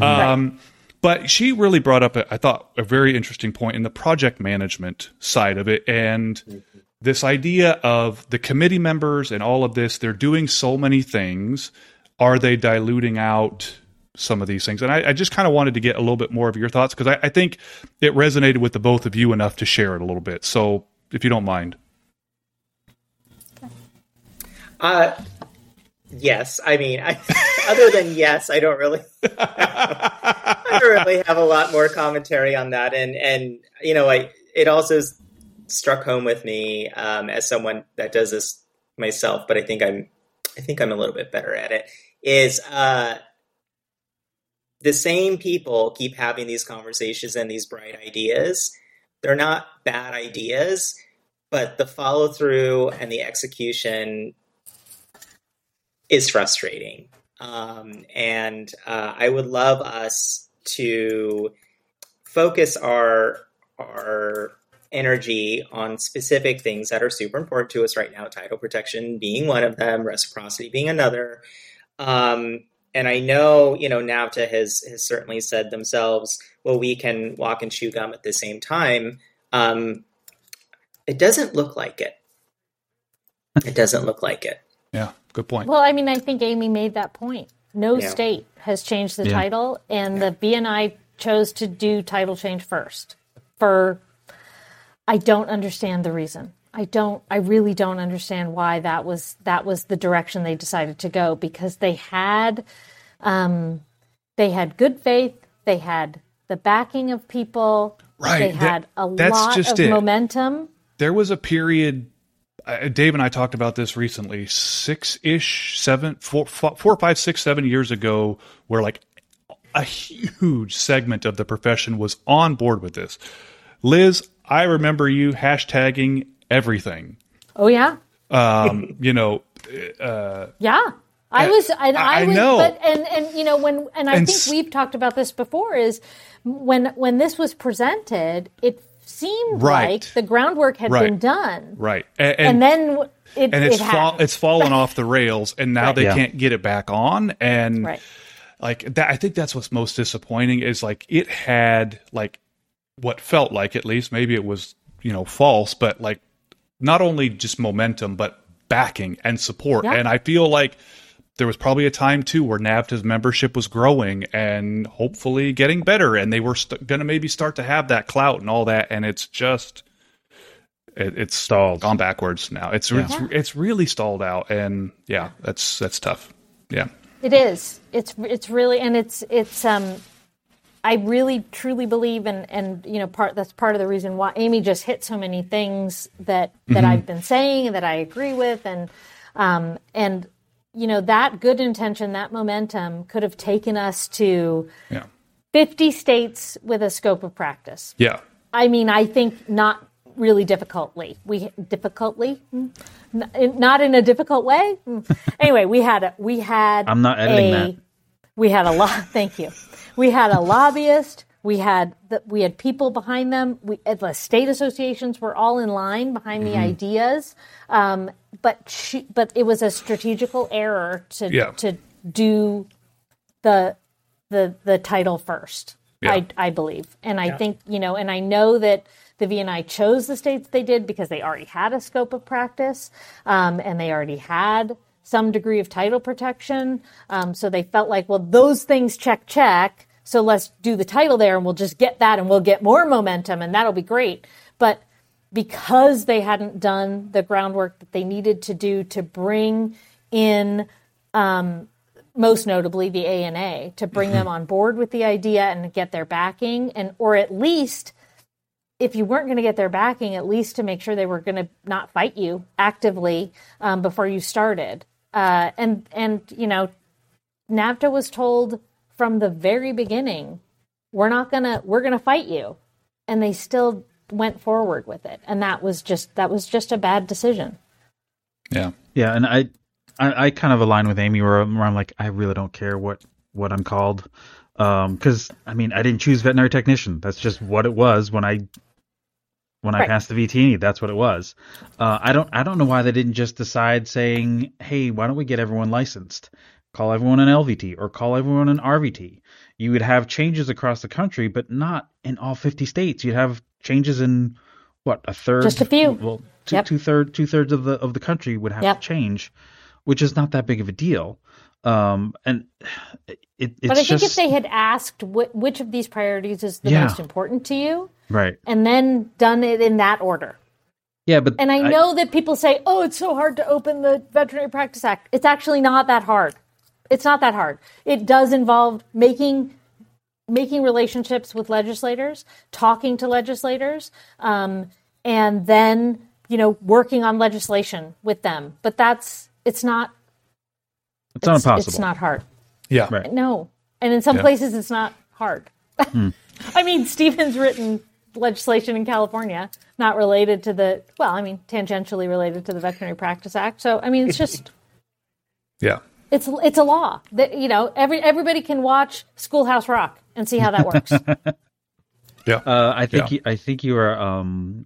Um, but she really brought up, a, I thought, a very interesting point in the project management side of it. And this idea of the committee members and all of this, they're doing so many things. Are they diluting out some of these things? And I, I just kind of wanted to get a little bit more of your thoughts because I, I think it resonated with the both of you enough to share it a little bit. So if you don't mind. Uh, yes. I mean, I, other than yes, I don't really. I don't really have a lot more commentary on that, and and you know, I it also struck home with me um, as someone that does this myself, but I think I'm I think I'm a little bit better at it. Is uh, the same people keep having these conversations and these bright ideas. They're not bad ideas, but the follow through and the execution is frustrating. Um, and uh, I would love us to focus our our energy on specific things that are super important to us right now. Title protection being one of them, reciprocity being another. Um, and I know, you know, NAVTA has has certainly said themselves, well, we can walk and chew gum at the same time. Um, it doesn't look like it. It doesn't look like it. Yeah, good point. Well, I mean, I think Amy made that point. No yeah. state has changed the yeah. title, and the VNI chose to do title change first. For I don't understand the reason. I don't. I really don't understand why that was that was the direction they decided to go because they had, um, they had good faith. They had the backing of people. Right. They had that, a lot of it. momentum. There was a period Dave and I talked about this recently, six ish, seven, four, four, five, six, seven years ago, where like a huge segment of the profession was on board with this. Liz, I remember you hashtagging everything. Oh yeah. Um, you know. Uh, yeah. I was, and I, I was, know. but and and you know when, and I and think we've talked about this before. Is when when this was presented, it seemed right. like the groundwork had right. been done. Right. And, and, and then it, and it's it fall, it's fallen off the rails and now right. they yeah. can't get it back on and right. like that I think that's what's most disappointing is like it had like what felt like at least maybe it was you know false but like not only just momentum but backing and support yeah. and I feel like there was probably a time too where NAVTA's membership was growing and hopefully getting better, and they were st- going to maybe start to have that clout and all that, and it's just it, it's stalled, gone backwards now. It's yeah. it's it's really stalled out, and yeah, that's that's tough. Yeah, it is. It's it's really and it's it's um. I really truly believe and and you know part that's part of the reason why Amy just hit so many things that that mm-hmm. I've been saying that I agree with and um and you know, that good intention, that momentum could have taken us to Yeah. 50 states with a scope of practice. Yeah. I mean, I think not really difficultly. We difficultly. Not in a difficult way. Anyway, we had a we had. I'm not editing a, that. We had a lot. Thank you. We had a lobbyist. We had the, we had people behind them. We uh, the state associations were all in line behind the ideas. Um, but she, but it was a strategical error to Yeah. to do the the the title first. Yeah. I I believe, and I think you know, and I know that the VNI chose the states they did because they already had a scope of practice, um, and they already had some degree of title protection. Um, so they felt like, well, those things check check. So let's do the title there, and we'll just get that, and we'll get more momentum, and that'll be great. But because they hadn't done the groundwork that they needed to do to bring in um, most notably the ANA to bring them on board with the idea and get their backing and or at least if you weren't going to get their backing at least to make sure they were going to not fight you actively um, before you started uh, and and you know NAVTA was told from the very beginning we're not gonna we're gonna fight you and they still went forward with it and that was just that was just a bad decision Yeah. Yeah, and I, I, I kind of align with Amy where, I'm- where I'm like, I really don't care what what I'm called, because I mean, I didn't choose veterinary technician. That's just what it was when I when I Right. passed the VTE. That's what it was. Uh, I don't I don't know why they didn't just decide saying, hey, why don't we get everyone licensed? Call everyone an LVT or call everyone an RVT. You would have changes across the country, but not in all 50 states. You'd have changes in what a third, Just a few. Well, two Yep. two third two thirds of the of the country would have Yep. to change, which is not that big of a deal. Um, and it, it's but I think just if they had asked wh- which of these priorities is the Yeah. most important to you right, and then done it in that order yeah, but And I know that people say, "Oh, it's so hard to open the Veterinary Practice Act." It's actually not that hard. It's not that hard. It does involve making making relationships with legislators, talking to legislators, um, and then you know working on legislation with them. But that's it's not it's not impossible. It's not hard. Yeah. Right. No, and in some Yeah. places it's not hard. Hmm. I mean, Stephen's written legislation in California not related to the well, I mean, tangentially related to the Veterinary Practice Act. So, I mean, it's just Yeah. It's it's a law that you know every everybody can watch Schoolhouse Rock and see how that works. Yeah. Uh, I think Yeah. you, I think you are um,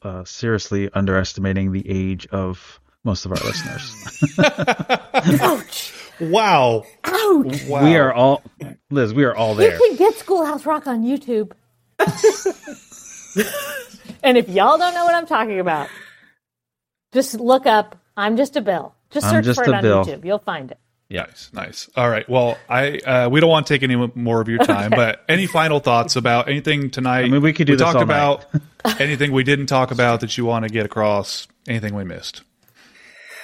uh, seriously underestimating the age of most of our listeners. Ouch! wow. Ouch! Wow. We are all Liz. We are all there. You can get Schoolhouse Rock on YouTube. and if y'all don't know what I'm talking about, just look up "I'm Just a Bill." Just search Just for it on Bill. YouTube. You'll find it. Nice, nice. All right. Well, I uh, we don't want to take any more of your time, but any final thoughts about anything tonight? I mean, we could do this talked all about anything we didn't talk about that you want to get across. Anything we missed?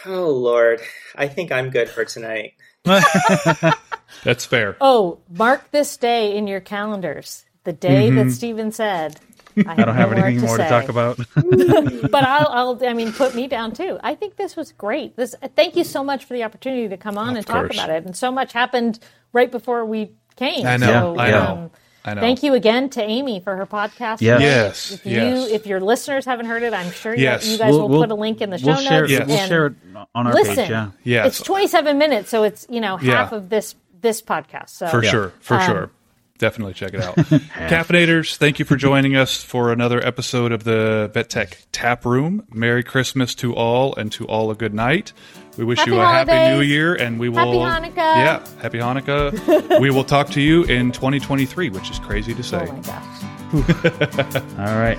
Oh Lord, I think I'm good for tonight. That's fair. Oh, mark this day in your calendars. The day Mm-hmm. that Stephen said. I, I don't have anything more to say. talk about. but I'll, I'll, I mean, put me down too. I think this was great. This, thank you so much for the opportunity to come on and talk about it. And so much happened right before we came. I know. So, Yeah, I know. um, I know. Thank you again to Amy for her podcast. Yes. Yes, If you, yes. if your listeners haven't heard it, I'm sure you- Yes. you guys We'll- will we'll- put a link in the show we'll share. notes. It, We'll and share it on our listen, page. Yeah. Yes. it's 27 minutes, so it's you know half Yeah. of this this podcast. So For Yeah. sure. For Um, sure. Definitely check it out. Caffeinators, thank you for joining us for another episode of the Vet Tech Tap Room. Merry Christmas to all and to all a good night. We wish Happy you a happy new year and we will Happy Hanukkah. Yeah, happy Hanukkah. we will talk to you in 2023, which is crazy to say. Oh my gosh. All right.